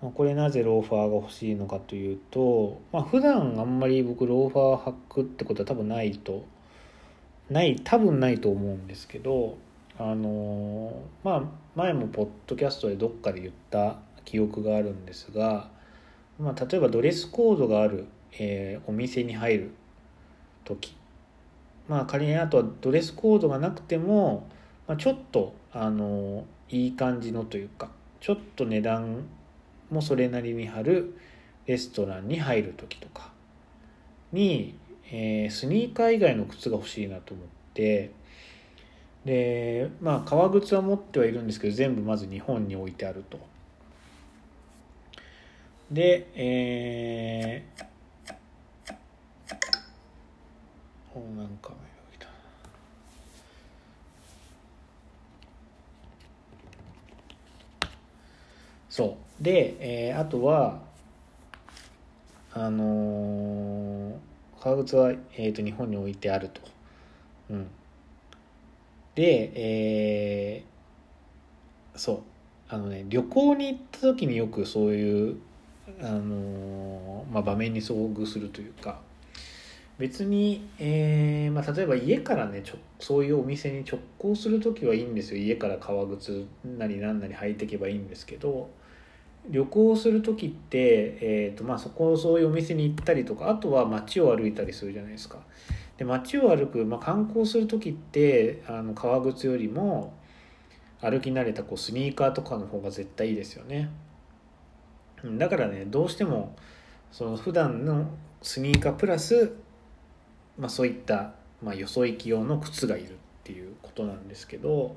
これなぜローファーが欲しいのかというと、まあ、普段あんまり僕ローファー履くってことは多分ないとない多分ないと思うんですけどあのまあ前もポッドキャストでどっかで言った記憶があるんですが、まあ、例えばドレスコードがある、えー、お店に入る時まあ仮にあとはドレスコードがなくても、まあ、ちょっとあのいい感じのというかちょっと値段もそれなりに張るレストランに入る時とかに、えー、スニーカー以外の靴が欲しいなと思ってでまあ革靴は持ってはいるんですけど全部まず日本に置いてあると。で、えー、なんかねそう。で、えー、あとはあのー、革靴は、えーと、日本に置いてあると。うん、で、えー、そう。あのね旅行に行った時によくそういうあのまあ、場面に遭遇するというか別に、えーまあ、例えば家からねちょそういうお店に直行する時はいいんですよ。家から革靴なり何なり履いていけばいいんですけど旅行する時って、えーとまあ、そこそういうお店に行ったりとかあとは街を歩いたりするじゃないですか。で街を歩く、まあ、観光する時ってあの革靴よりも歩き慣れたこうスニーカーとかの方が絶対いいですよね。だからねどうしてもその普段のスニーカープラス、まあ、そういった、まあ、よそ行き用の靴がいるっていうことなんですけど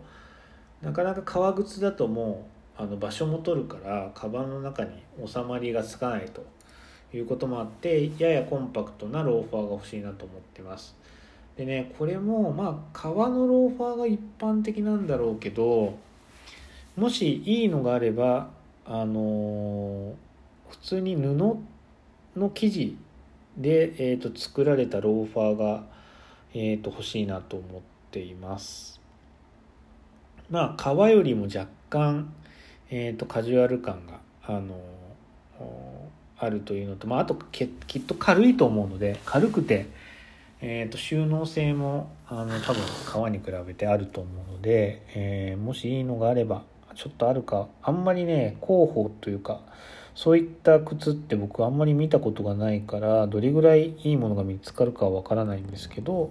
なかなか革靴だともうあの場所も取るからカバンの中に収まりがつかないということもあってややコンパクトなローファーが欲しいなと思ってます。でねこれもまあ革のローファーが一般的なんだろうけどもしいいのがあればあの普通に布の生地で、えーと、作られたローファーが、えーと、欲しいなと思っています。まあ革よりも若干、えーと、カジュアル感があのあるというのと、まあ、あときっと軽いと思うので軽くて、えー、と収納性もあの多分革に比べてあると思うので、えー、もしいいのがあればちょっとあるかあんまりね広報というかそういった靴って僕あんまり見たことがないからどれぐらいいいものが見つかるかはわからないんですけど、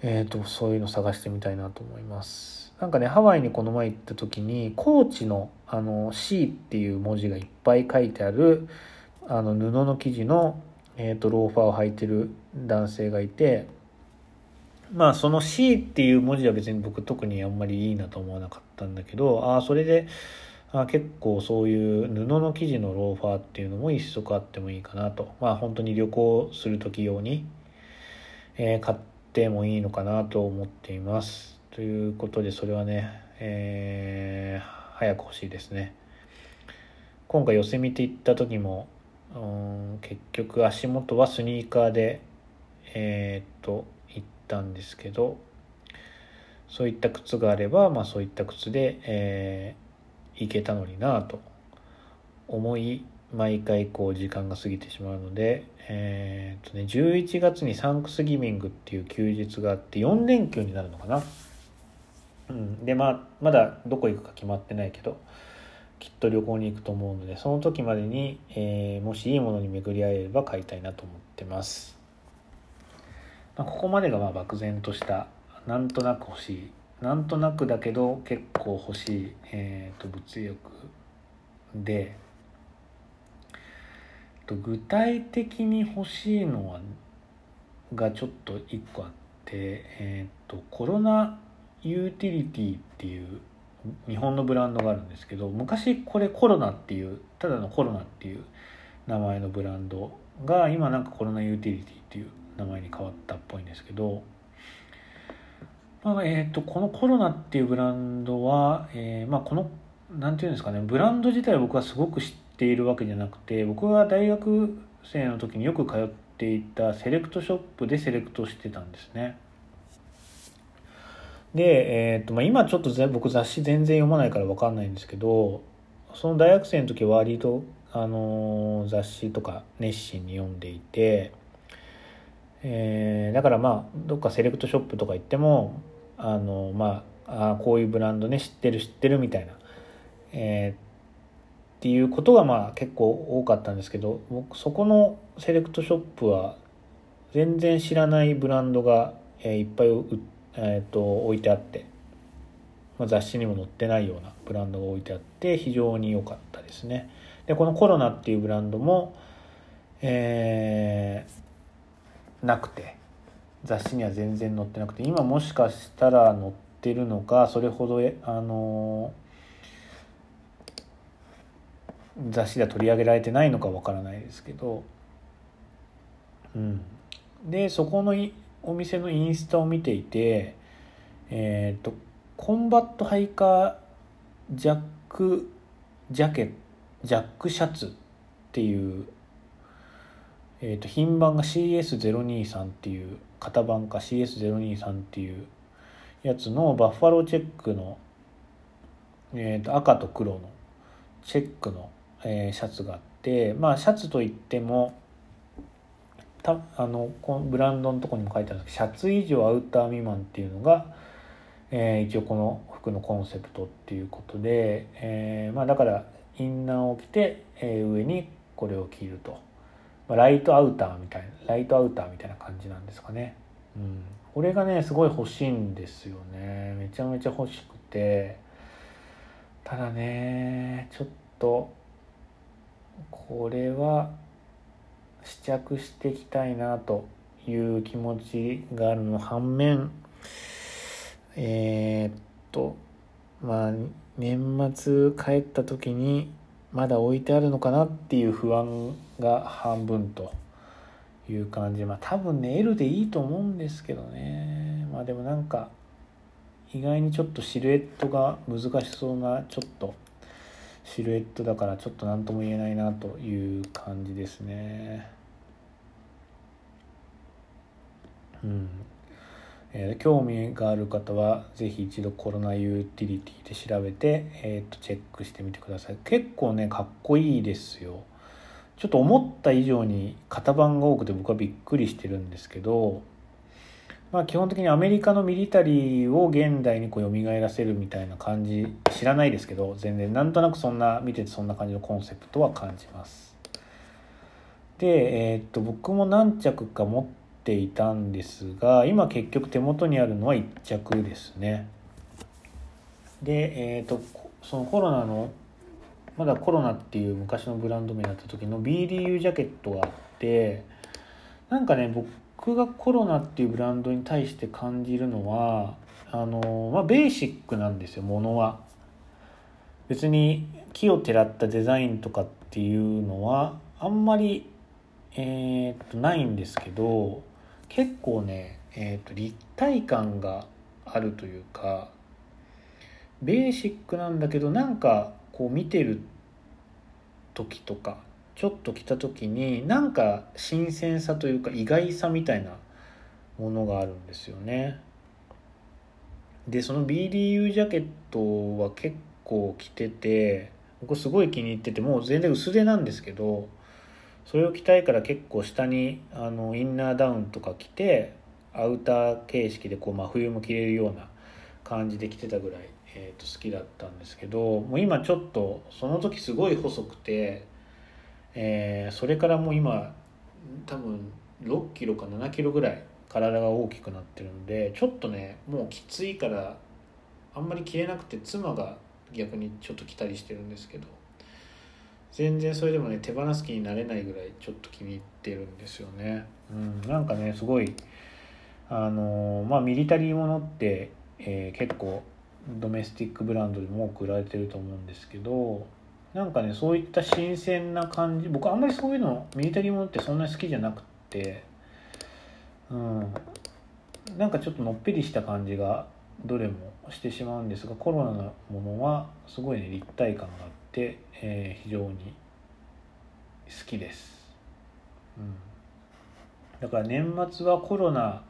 えーと、そういうの探してみたいなと思います。なんかねハワイにこの前行った時にコーチのあの C っていう文字がいっぱい書いてあるあの布の生地の、えーと、ローファーを履いてる男性がいてまあその C っていう文字は別に僕特にあんまりいいなと思わなかったんだけどああそれであ結構そういう布の生地のローファーっていうのも一足あってもいいかなと。まあ本当に旅行する時用に、えー、買ってもいいのかなと思っています。ということでそれはね、えー、早く欲しいですね今回寄せ見て行った時もうん結局足元はスニーカーでえー、っと行ったんですけどそういった靴があれば、まあ、そういった靴で、え行けたのになぁと思い毎回こう時間が過ぎてしまうので、えーとね、11月にサンクスギミングっていう休日があって4連休になるのかな。うん、でまあまだどこ行くか決まってないけどきっと旅行に行くと思うのでその時までに、えー、もしいいものに巡り合えれば買いたいなと思ってます。まあ、ここまでがまあ漠然としたなんとなく欲しい。なんとなくだけど結構欲しい、えーと、物欲で。具体的に欲しいのはがちょっと一個あって、えーと、コロナユーティリティっていう日本のブランドがあるんですけど昔これコロナっていうただのコロナっていう名前のブランドが今なんかコロナユーティリティっていう名前に変わったっぽいんですけどまあえーと、このコロナっていうブランドは、えー、まあ、この何て言うんですかねブランド自体僕はすごく知っているわけじゃなくて僕が大学生の時によく通っていたセレクトショップでセレクトしてたんですね。で、えーとまあ、今ちょっと僕雑誌全然読まないから分かんないんですけどその大学生の時は割と、あのー、雑誌とか熱心に読んでいて、えー、だからまあどっかセレクトショップとか行ってもあのまああこういうブランドね知ってる知ってるみたいな、え、っていうことがまあ結構多かったんですけど僕そこのセレクトショップは全然知らないブランドが、えー、いっぱいえーと、置いてあって、まあ、雑誌にも載ってないようなブランドが置いてあって非常に良かったですね。でこのコロナっていうブランドも、えー、なくて雑誌には全然載ってなくて今もしかしたら載ってるのかそれほどあの雑誌では取り上げられてないのかわからないですけど、うん、でそこのお店のインスタを見ていてえっ、ー、とコンバットハイカージャックジャケジャックシャツっていうえー、と品番が CS023 っていう型番か CS023 っていうやつのバッファローチェックの、えー、と赤と黒のチェックの、えー、シャツがあってまあシャツといってもたあのこのブランドのとこにも書いてあるんですけどシャツ以上アウター未満っていうのが、えー、一応この服のコンセプトっていうことで、えー、まあだからインナーを着て、えー、上にこれを着ると。ま。ライトアウターみたいなライトアウターみたいな感じなんですかね。うん。これがねすごい欲しいんですよね。めちゃめちゃ欲しくて。ただねちょっとこれは試着していきたいなという気持ちがあるの反面えー、っとまあ年末帰った時にまだ置いてあるのかなっていう不安が半分という感じ。まあ多分ね L でいいと思うんですけどね。まあでもなんか意外にちょっとシルエットが難しそうなちょっとシルエットだからちょっと何とも言えないなという感じですね。うん。えー、興味がある方は是非一度コロナユーティリティで調べて、えー、とチェックしてみてください。結構ねかっこいいですよ。ちょっと思った以上に型番が多くて僕はびっくりしてるんですけどまあ基本的にアメリカのミリタリーを現代にこう蘇らせるみたいな感じ知らないですけど全然なんとなくそんな見ててそんな感じのコンセプトは感じます。でえー、っと僕も何着か持ってていたんですが今結局手元にあるのは1着ですね。でえっ、ー、とそのコロナのまだコロナっていう昔のブランド名だった時の BDU ジャケットがあってなんかね僕がコロナっていうブランドに対して感じるのはあのまあベーシックなんですよものは。別に木をてらったデザインとかっていうのはあんまりえー、っとないんですけど結構ね、えーと、立体感があるというかベーシックなんだけどなんかこう見てる時とかちょっと来た時になんか新鮮さというか意外さみたいなものがあるんですよね。でその BDU ジャケットは結構着てて僕すごい気に入っててもう全然薄手なんですけどそれを着たいから結構下にあのインナーダウンとか着てアウター形式でこう真冬も着れるような感じで着てたぐらい、えー、と好きだったんですけどもう今ちょっとその時すごい細くて、えー、それからもう今多分6キロか7キロぐらい体が大きくなってるんでちょっとねもうきついからあんまり着れなくて妻が逆にちょっと着たりしてるんですけど全然それでもね手放す気になれないぐらいちょっと気に入ってるんですよね。うん、なんかねすごいあのまあミリタリーものって、えー、結構ドメスティックブランドでも多く売られてると思うんですけどなんかねそういった新鮮な感じ僕あんまりそういうのミリタリーものってそんなに好きじゃなくてうんなんかちょっとのっぺりした感じがどれもしてしまうんですがコロナのものはすごいね立体感があっ、えー、非常に好きです、うん、だから年末はコロナ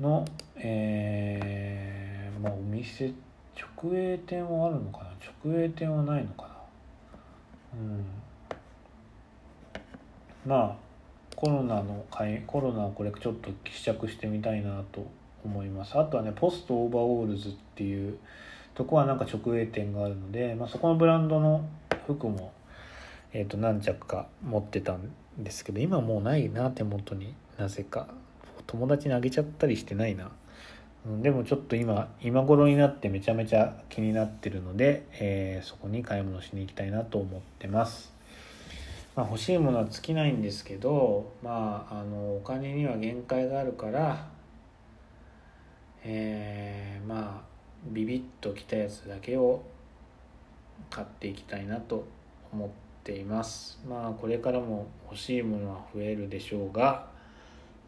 の、えー、まあお店直営店はあるのかな？直営店はないのかな？うん。まあコロナのコロナをこれちょっと試着してみたいなと思います。あとはねポストオーバーオールズっていうとこはなんか直営店があるので、まあ、そこのブランドの服も、えー、と何着か持ってたんですけど今もうないな手元になぜか。友達にあげちゃったりしてないな。でもちょっと今今頃になってめちゃめちゃ気になってるので、えー、そこに買い物しに行きたいなと思ってます、まあ、欲しいものは尽きないんですけどまああのお金には限界があるからえー、まあビビッときたやつだけを買っていきたいなと思っています。まあこれからも欲しいものは増えるでしょうが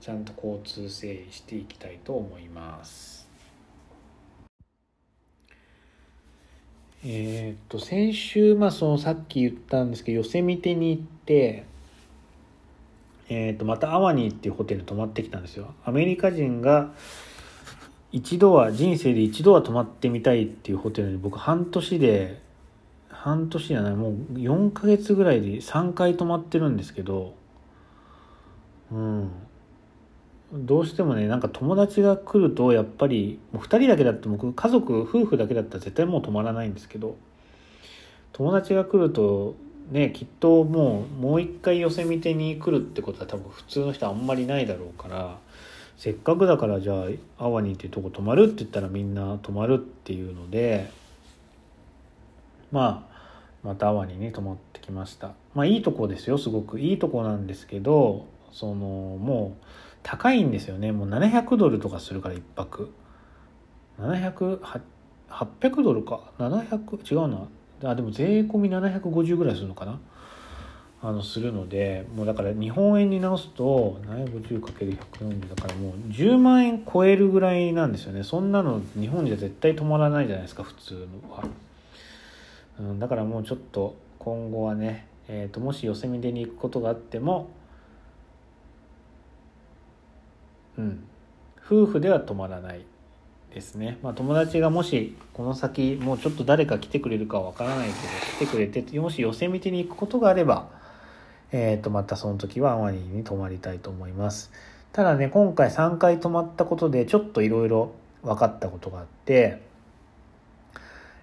ちゃんと交通整理していきたいと思います。えー、っと先週まあそのさっき言ったんですけどヨセミテに行ってえー、っとまたアワニーっていうホテル泊まってきたんですよ。アメリカ人が一度は人生で一度は泊まってみたいっていうホテルに僕半年で半年じゃないもう4ヶ月ぐらいで3回泊まってるんですけどうん。どうしてもねなんか友達が来るとやっぱりもう2人だけだって僕家族夫婦だけだったら絶対もう泊まらないんですけど友達が来るとねきっともうもう一回寄せ見てに来るってことは多分普通の人はあんまりないだろうからせっかくだからじゃあアワニっていうとこ泊まるって言ったらみんな泊まるっていうのでまあまたアワニに泊まってきました。まあいいとこですよすごく。いいとこなんですけどそのもう高いんですよね。もう700ドルとかするから1泊。700 800ドルか。700違うな。あでも税込み750ぐらいするのかな。あのするのでもうだから日本円に直すと 750×140 だからもう10万円超えるぐらいなんですよね。そんなの日本じゃ絶対止まらないじゃないですか普通のは。うん、だからもうちょっと今後はね、えー、ともし寄せ見でに行くことがあってもうん夫婦では泊まらないですね、まあ、友達がもしこの先もうちょっと誰か来てくれるかわからないけど来てくれてもし寄せ見てに行くことがあれば、えー、とまたその時はアマニに泊まりたいと思いますただね今回3回泊まったことでちょっといろいろ分かったことがあって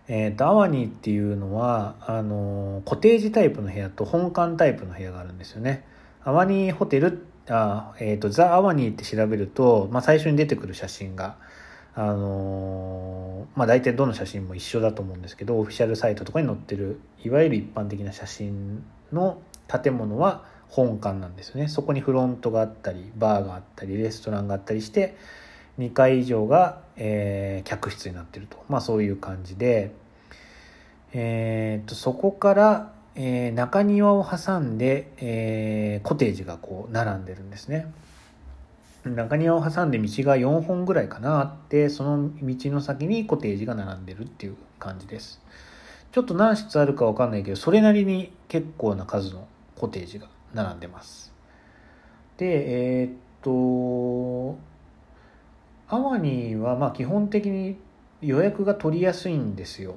えーと、アワニーっていうのはあのコテージタイプの部屋と本館タイプの部屋があるんですよね。アワニーホテルあ、えーと、ザ・アワニーって調べると、まあ、最初に出てくる写真が、あの、まあ、大体どの写真も一緒だと思うんですけどオフィシャルサイトとかに載ってるいわゆる一般的な写真の建物は本館なんですよね。そこにフロントがあったりバーがあったりレストランがあったりして2階以上が、えー、客室になってると、まあ、そういう感じで、えー、とそこから、えー、中庭を挟んで、えー、コテージがこう並んでるんですね。中庭を挟んで道が4本ぐらいかなあってその道の先にコテージが並んでるっていう感じです。ちょっと何室あるか分かんないけどそれなりに結構な数のコテージが並んでます。でえー、っとアワニはまあ基本的に予約が取りやすいんですよ。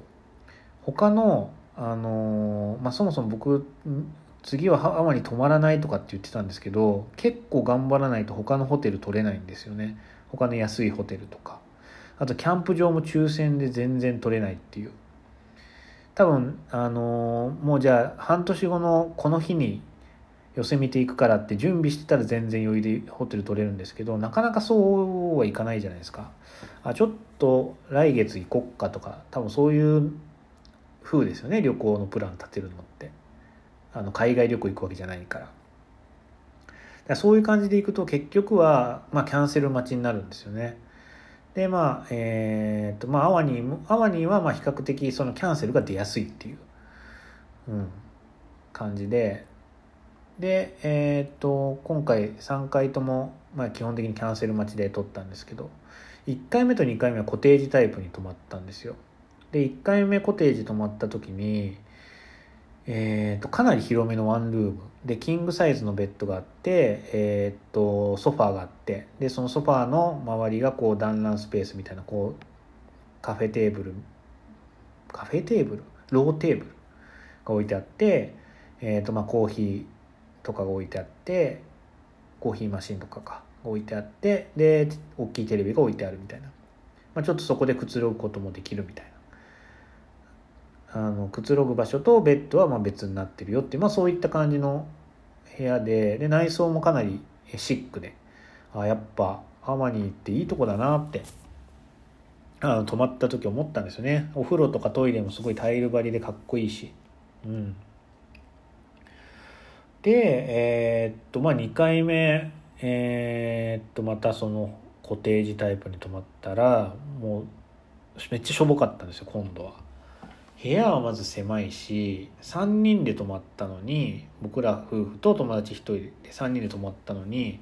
他のあのまあ、そもそも僕次はアワニ泊まらないとかって言ってたんですけど結構頑張らないと他のホテル取れないんですよね。他の安いホテルとか。あとキャンプ場も抽選で全然取れないっていう。多分あのもうじゃあ半年後のこの日に寄せ見ていくからって準備してたら全然余裕でホテル取れるんですけどなかなかそうはいかないじゃないですか。あちょっと来月行こっかとか多分そういう風ですよね旅行のプラン立てるのって。あの海外旅行行くわけじゃないから。からそういう感じで行くと結局は、まあ、キャンセル待ちになるんですよね。でまあえっ、とまあアワニーアワニーはまあ比較的そのキャンセルが出やすいっていう、うん、感じでで、えっ、と、今回3回とも、まあ基本的にキャンセル待ちで撮ったんですけど、1回目と2回目はコテージタイプに泊まったんですよ。で、1回目コテージ泊まった時に、え、ー、と、かなり広めのワンルーム。で、キングサイズのベッドがあって、え、ー、と、ソファーがあって、で、そのソファーの周りがこう団らんスペースみたいな、こう、カフェテーブル、カフェテーブル？ローテーブルが置いてあって、えっ、と、まあコーヒー、とかが置いてあってコーヒーマシンとかが置いてあってで大きいテレビが置いてあるみたいな、まあ、ちょっとそこでくつろぐこともできるみたいな。あのくつろぐ場所とベッドはまあ別になってるよっていう、まあ、そういった感じの部屋でで内装もかなりシックであやっぱアマニーっていいとこだなってあの泊まった時思ったんですよね。お風呂とかトイレもすごいタイル張りでかっこいいし。うん。で、えー、っと、まあ、2回目、えー、っと、またそのコテージタイプに泊まったら、もう、めっちゃしょぼかったんですよ、今度は。部屋はまず狭いし、3人で泊まったのに、僕ら夫婦と友達1人で3人で泊まったのに、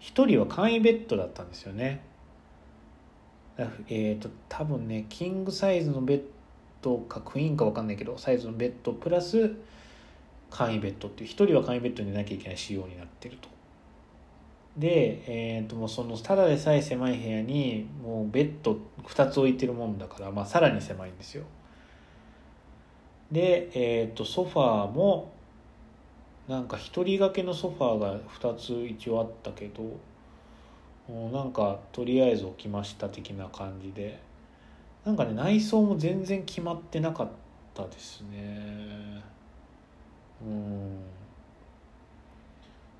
1人は簡易ベッドだったんですよね。えっ、と、多分ね、キングサイズのベッドかクイーンか分かんないけど、サイズのベッドプラス、簡易ベッドっていう1人は簡易ベッドになきゃいけない仕様になってると。で、えー、ともうそのただでさえ狭い部屋にもうベッド2つ置いてるもんだから、まあ、さらに狭いんですよ。で、えー、とソファーもなんか1人掛けのソファーが2つ一応あったけどなんかとりあえず置きました的な感じでなんかね内装も全然決まってなかったですね。うん。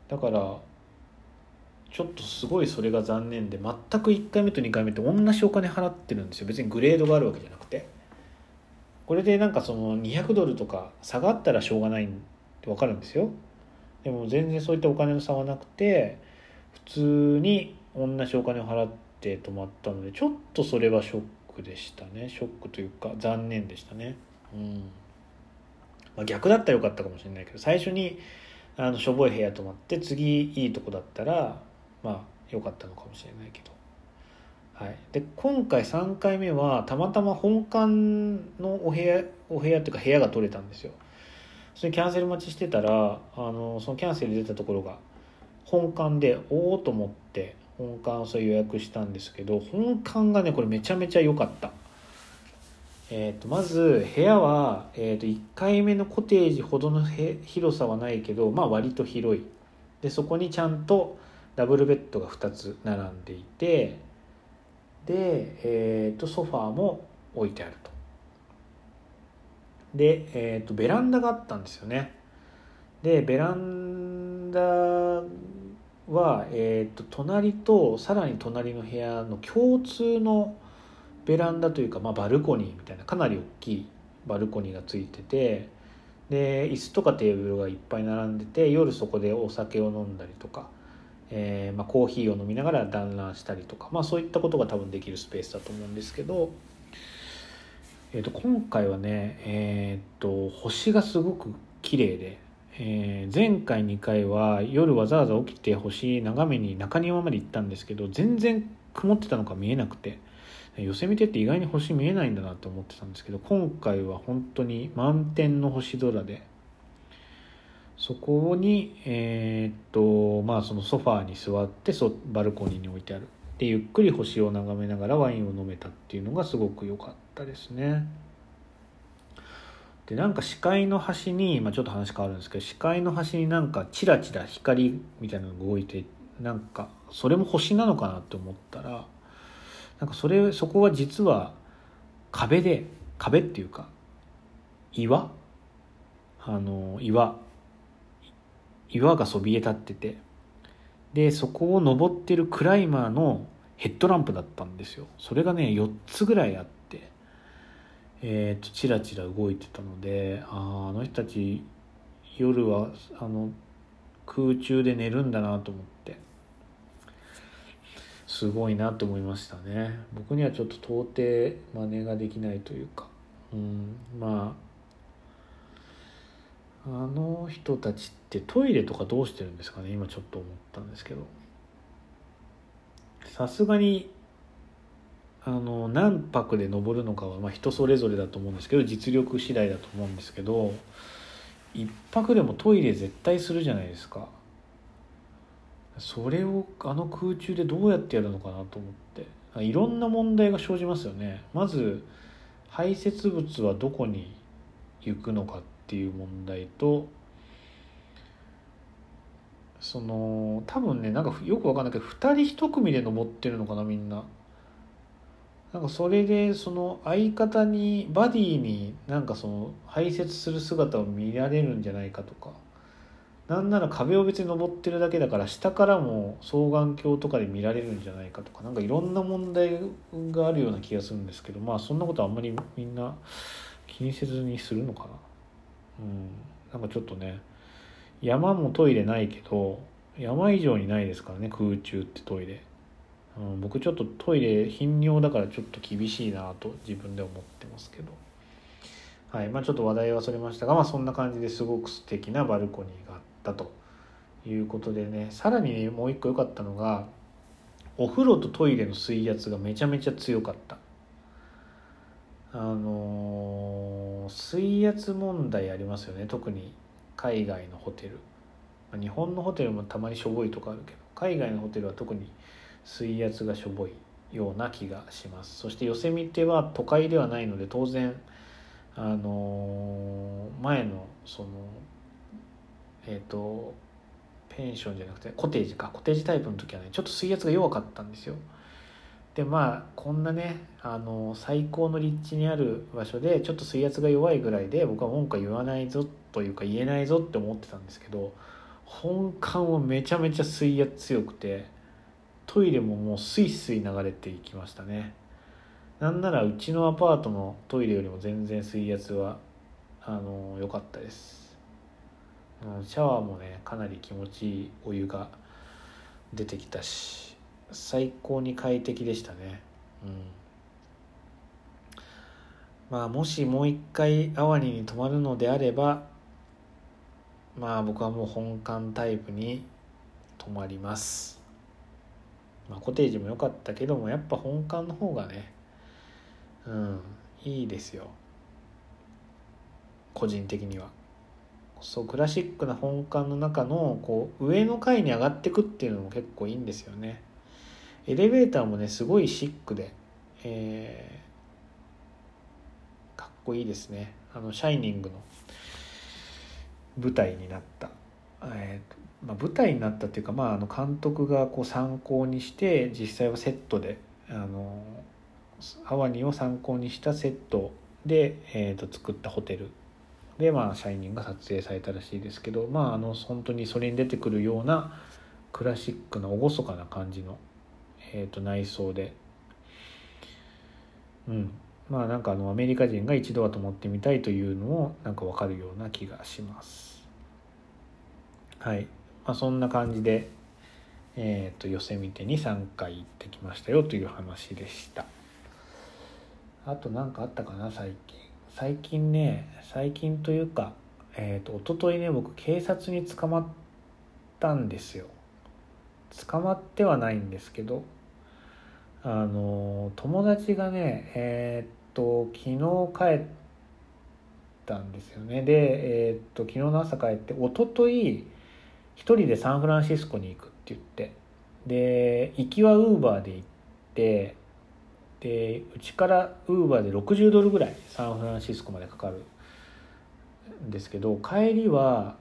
だからちょっとすごいそれが残念で全く1回目と2回目って同じお金払ってるんですよ。別にグレードがあるわけじゃなくて。これでなんかその200ドルとか下がったらしょうがないって分かるんですよ。でも全然そういったお金の差はなくて普通に同じお金を払って泊まったのでちょっとそれはショックでしたね。ショックというか残念でしたね。うん。まあ、逆だったらよかったかもしれないけど最初にあのしょぼい部屋泊まって次いいとこだったらまあよかったのかもしれないけど。はい、で今回3回目はたまたま本館のお部屋お部屋っていうか部屋が取れたんですよ。それキャンセル待ちしてたらあのそのキャンセル出たところが本館でおおと思って本館を予約したんですけど本館がねこれめちゃめちゃ良かった。えー、とまず部屋は、えー、と1回目のコテージほどの広さはないけど、まあ、割と広い。でそこにちゃんとダブルベッドが2つ並んでいて、えー、とソファーも置いてあると。で、えー、とベランダがあったんですよね。でベランダは、えー、と隣とさらに隣の部屋の共通のベランダというか、まあ、バルコニーみたいなかなり大きいバルコニーがついててで椅子とかテーブルがいっぱい並んでて夜そこでお酒を飲んだりとか、えー、まあ、コーヒーを飲みながら団らんしたりとか、まあ、そういったことが多分できるスペースだと思うんですけど、えー、と今回はね、えー、と星がすごく綺麗で、えー、前回2回は夜わざわざ起きて星眺めに中庭まで行ったんですけど全然曇ってたのか見えなくて。ヨセミテって意外に星見えないんだなって思ってたんですけど今回は本当に満天の星空でそこにえー、っとまあそのソファーに座ってそバルコニーに置いてある。でゆっくり星を眺めながらワインを飲めたっていうのがすごく良かったですね。でなんか視界の端に、まあ、ちょっと話変わるんですけど視界の端になんかチラチラ光みたいなのが動いてなんかそれも星なのかなって思ったらなんかそれそこは実は壁で壁っていうか岩？あの岩。岩がそびえ立ってて。でそこを登ってるクライマーのヘッドランプだったんですよ。それがね4つぐらいあって。えっ、とチラチラ動いてたのでああの人たち夜はあの空中で寝るんだなと思って。すごいなと思いましたね。僕にはちょっと到底真似ができないというか、うん、まああの人たちってトイレとかどうしてるんですかね？今ちょっと思ったんですけど。さすがにあの何泊で登るのかはまあ人それぞれだと思うんですけど実力次第だと思うんですけど1泊でもトイレ絶対するじゃないですか。それをあの空中でどうやってやるのかなと思って。いろんな問題が生じますよね。まず排泄物はどこに行くのかってていう問題とその多分ねなんかよく分かんないけど2人1組で登ってるのかなみんな。なんかそれでその相方にバディになんかその排泄する姿を見られるんじゃないかとか。なんなら壁を別に登ってるだけだから下からも双眼鏡とかで見られるんじゃないかとか。なんかいろんな問題があるような気がするんですけどまあそんなことあんまりみんな気にせずにするのかな。うん。なんかちょっとね山もトイレないけど山以上にないですからね空中ってトイレ、うん、僕ちょっとトイレ頻尿だからちょっと厳しいなと自分で思ってますけど。はいまあちょっと話題はそれましたがまあそんな感じですごく素敵なバルコニーがあったと。いうことでねさらにねもう一個良かったのがお風呂とトイレの水圧がめちゃめちゃ強かった。あのー、水圧問題ありますよね。特に海外のホテル。ま日本のホテルもたまにしょぼいとかあるけど海外のホテルは特に水圧がしょぼいような気がします。そしてヨセミテは都会ではないので当然あの、前のそのえっ、ー、とペンションじゃなくてコテージか。コテージタイプの時はねちょっと水圧が弱かったんですよ。でまあこんなねあの最高の立地にある場所でちょっと水圧が弱いぐらいで僕は文句は言わないぞというか言えないぞって思ってたんですけど本館はめちゃめちゃ水圧強くてトイレももうスイスイ流れていきましたね。なんならうちのアパートのトイレよりも全然水圧はあの良かったです。うん、シャワーもねかなり気持ちいいお湯が出てきたし。最高に快適でしたねうんまあもしもう一回アワニに泊まるのであればまあ僕はもう本館タイプに泊まりますまあ、コテージも良かったけどもやっぱ本館の方がねうんいいですよ個人的には。そうクラシックな本館の中のこう上の階に上がってくっていうのも結構いいんですよね。エレベーターもねすごいシックで、えー、かっこいいですね。あの「シャイニング」の舞台になった、えーとまあ、舞台になったっていうか、まあ、あの監督がこう参考にして実際はセットであのアワニを参考にしたセットで、えー、と作ったホテルでまあ「シャイニング」が撮影されたらしいですけどまああの本当にそれに出てくるようなクラシックな厳かな感じの、えー、と内装で。うん。まあなんかあのアメリカ人が一度は泊まってみたいというのをなんか分かるような気がします。はい。まあそんな感じでえー、とヨセミテに3回行ってきましたよという話でした。あと何かあったかな最近。最近ね最近というかえっ、ー、と一昨日ね僕警察に捕まったんですよ。捕まってはないんですけどあの友達がねえっ、と昨日帰ったんですよね。でえっ、と昨日の朝帰って一昨日一人でサンフランシスコに行くって言って。で行きはウーバーで行ってでうちからウーバーで60ドルぐらいサンフランシスコまでかかるんですけど帰りは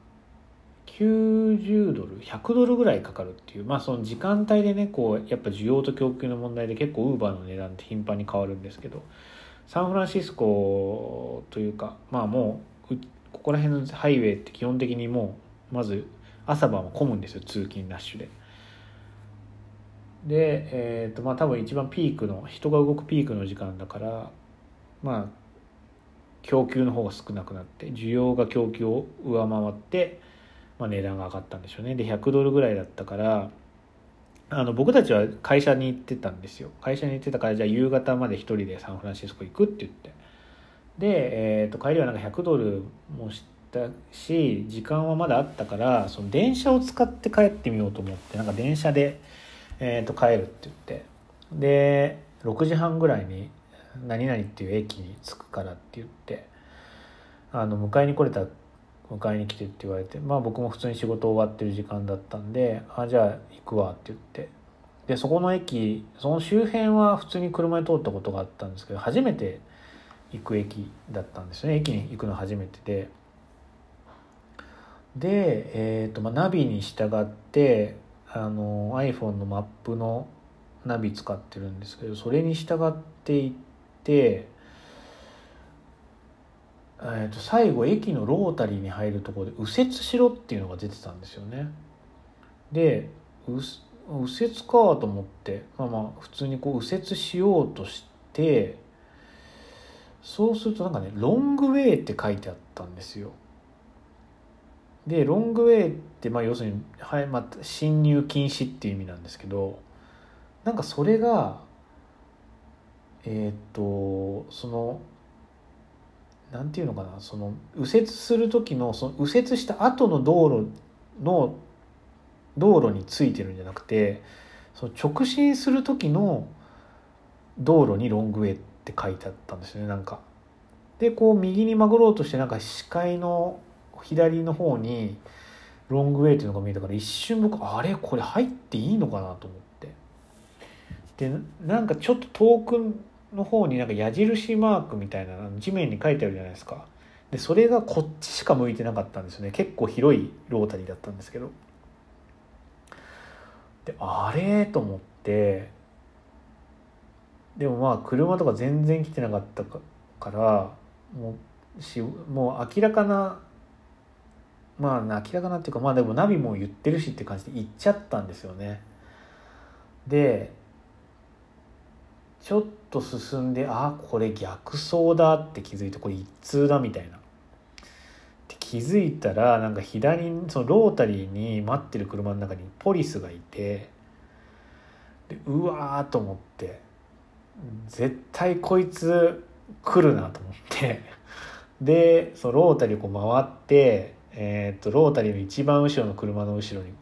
90ドル100ドルぐらいかかるっていうまあその時間帯でねこうやっぱ需要と供給の問題で結構ウーバーの値段って頻繁に変わるんですけどサンフランシスコというかまあもうここら辺のハイウェイって基本的にもうまず朝晩は混むんですよ通勤ラッシュで。で、えーとまあ、多分一番ピークの人が動くピークの時間だからまあ供給の方が少なくなって需要が供給を上回って、まあ、値段が上がったんでしょうね。で100ドルぐらいだったからあの僕たちは会社に行ってたんですよ。会社に行ってたからじゃあ夕方まで1人でサンフランシスコ行くって言って。で、えー、と帰りはなんか100ドルもしたし時間はまだあったからその電車を使って帰ってみようと思ってなんか電車でえー、と帰るって言って。で6時半ぐらいに何々っていう駅に着くからって言ってあの迎えに来れた迎えに来てって言われてまあ僕も普通に仕事終わってる時間だったんで「あじゃあ行くわ」って言って。でそこの駅その周辺は普通に車で通ったことがあったんですけど初めて行く駅だったんですね。駅に行くの初めてで。で、えーとまあ、ナビに従ってあの iPhone のマップのナビ使ってるんですけどそれに従っていって、えー、と最後駅のロータリーに入るところで右折しろっていうのが出てたんですよね。で右折かと思ってまあまあ普通にこう右折しようとしてそうするとなんかね「ロングウェイ」って書いてあったんですよ。でロングウェイってまあ要するに、はいまあ、侵入禁止っていう意味なんですけどなんかそれがえっ、とそのなんていうのかなその右折する時のその右折した後の道路の道路についてるんじゃなくてその直進する時の道路にロングウェイって書いてあったんですよねなんか。でこう右に曲がろうとしてなんか視界の左の方にロングウェイっていうのが見えたから一瞬僕あれ？これ入っていいのかなと思ってでなんかちょっと遠くの方になんか矢印マークみたいな地面に書いてあるじゃないですか。でそれがこっちしか向いてなかったんですよね。結構広いロータリーだったんですけど。であれと思って。でもまあ車とか全然来てなかったからもうしもう明らかなまあ明らかなっていうかまあでもナビも言ってるしって感じで行っちゃったんですよね。でちょっと進んであこれ逆走だって気づいてこれ一通だみたいな。って気づいたらなんか左そのロータリーに待ってる車の中にポリスがいてでうわーと思って絶対こいつ来るなと思って。でそのロータリーをこう回ってえー、っとロータリーの一番後ろの車の後ろに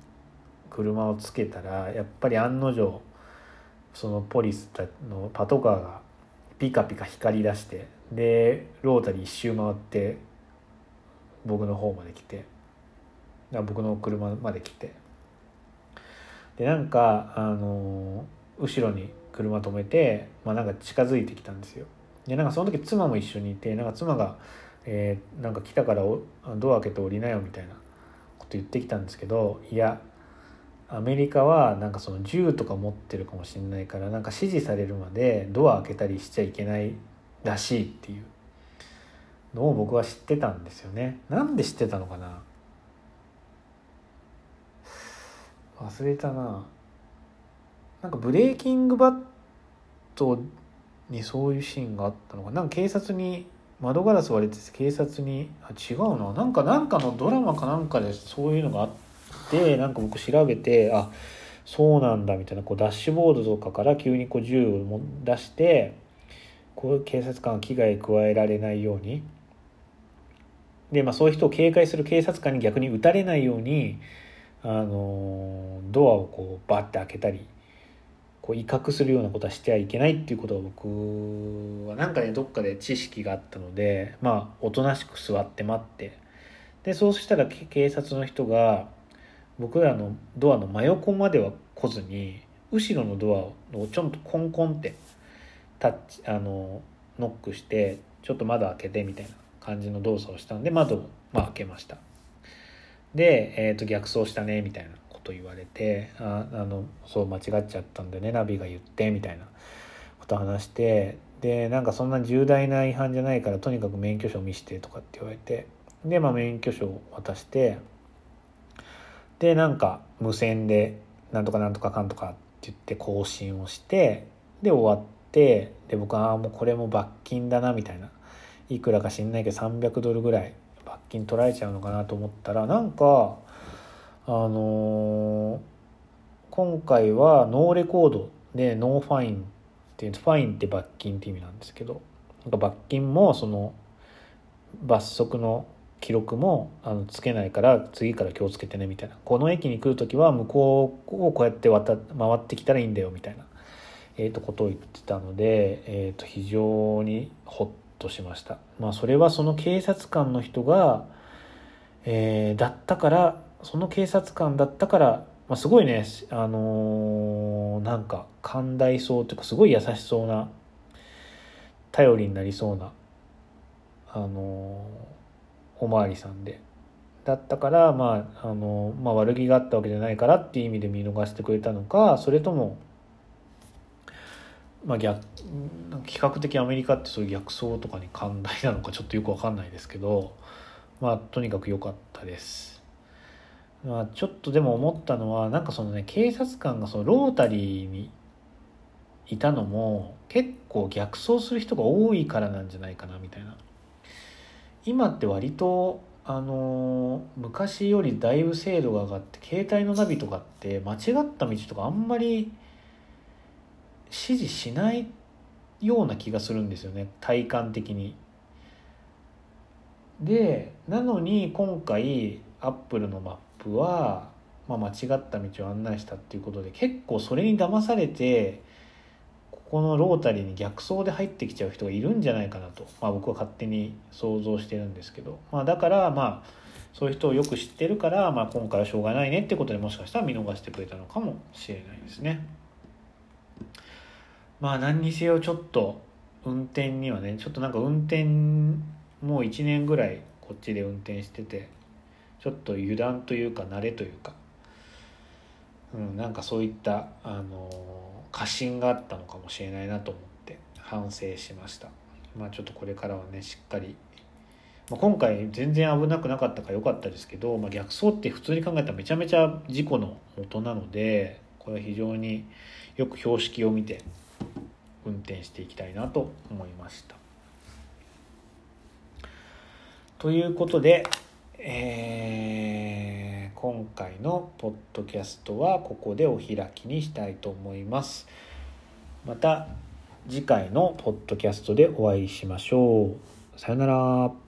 車をつけたらやっぱり案の定そのポリスのパトカーがピカピカ光り出してでロータリー一周回って僕の方まで来て僕の車まで来て。でなんかあの後ろに車止めて、まあ、なんか近づいてきたんですよ。でなんかその時妻も一緒にいてなんか妻が、えー、なんか来たからドア開けて降りなよみたいなこと言ってきたんですけどいやアメリカはなんかその銃とか持ってるかもしれないからなんか指示されるまでドア開けたりしちゃいけないらしいっていうのを僕は知ってたんですよね。なんで知ってたのかな？忘れたな。なんかブレーキングバットにそういうシーンがあったのかな？んか警察に窓ガラス割れてて警察にあ違うな。なんかなんかのドラマかなんかでそういうのがあったてなんか僕調べてあそうなんだみたいなこうダッシュボードとかから急にこう銃を出してこう警察官は危害加えられないように。で、まあ、そういう人を警戒する警察官に逆に撃たれないようにあのドアをこうバッて開けたりこう威嚇するようなことはしてはいけないっていうことが僕はなんかねどっかで知識があったのでまあおとなしく座って待って。でそうしたら警察の人が僕らのドアの真横までは来ずに後ろのドアをちょっとコンコンってタッチあのノックしてちょっと窓開けてみたいな感じの動作をしたんで窓を、まあ、開けました。で、えー、と逆走したねみたいなこと言われてああのそう間違っちゃったんでねナビが言ってみたいなこと話してでなんかそんな重大な違反じゃないからとにかく免許証見してとかって言われてで、まあ、免許証を渡してでなんか無線でなんとかなんとかかんとかって言って更新をしてで終わってで僕はもうこれも罰金だなみたいな。いくらか知んないけど300ドルぐらい罰金取られちゃうのかなと思ったらなんかあのー、今回は no record で no fine っていう fine って罰金って意味なんですけどなんか罰金もその罰則の記録もあのつけないから次から気をつけてねみたいなこの駅に来る時は向こうをこうやって渡回ってきたらいいんだよみたいな、えー、とことを言ってたので、えー、と非常にほっとしました。まあ、それはその警察官の人が、えー、だったからその警察官だったから、まあ、すごいねあのー、なんか寛大そうというかすごい優しそうな頼りになりそうなあのおまわりさんでだったからまああの、まあ、悪気があったわけじゃないからっていう意味で見逃してくれたのかそれとも、まあ逆、比較的アメリカってそういう逆走とかに寛大なのかちょっとよく分かんないですけどまあとにかく良かったです。まあ、ちょっとでも思ったのはなんかそのね警察官がそのロータリーにいたのも結構逆走する人が多いからなんじゃないかなみたいな今って割とあの昔よりだいぶ精度が上がって携帯のナビとかって間違った道とかあんまり指示しないような気がするんですよね体感的に。でなのに今回アップルのマップは、まあ、間違った道を案内したっていうことで結構それに騙されてこのロータリーに逆走で入ってきちゃう人がいるんじゃないかなと、まあ、僕は勝手に想像してるんですけど、まあ、だからまあそういう人をよく知ってるから、まあ、今回はしょうがないねってことでもしかしたら見逃してくれたのかもしれないですね。まあ何にせよちょっと運転にはねちょっとなんか運転もう1年ぐらいこっちで運転しててちょっと油断というか慣れというか、うん、なんかそういったあのー過信があったのかもしれないなと思って反省しました。まあちょっとこれからはねしっかり、まあ、今回全然危なくなかったから良かったですけど、まあ、逆走って普通に考えたらめちゃめちゃ事故の元なのでこれは非常によく標識を見て運転していきたいなと思いました。ということでえー今回のポッドキャストはここでお開きにしたいと思います。また次回のポッドキャストでお会いしましょう。さよなら。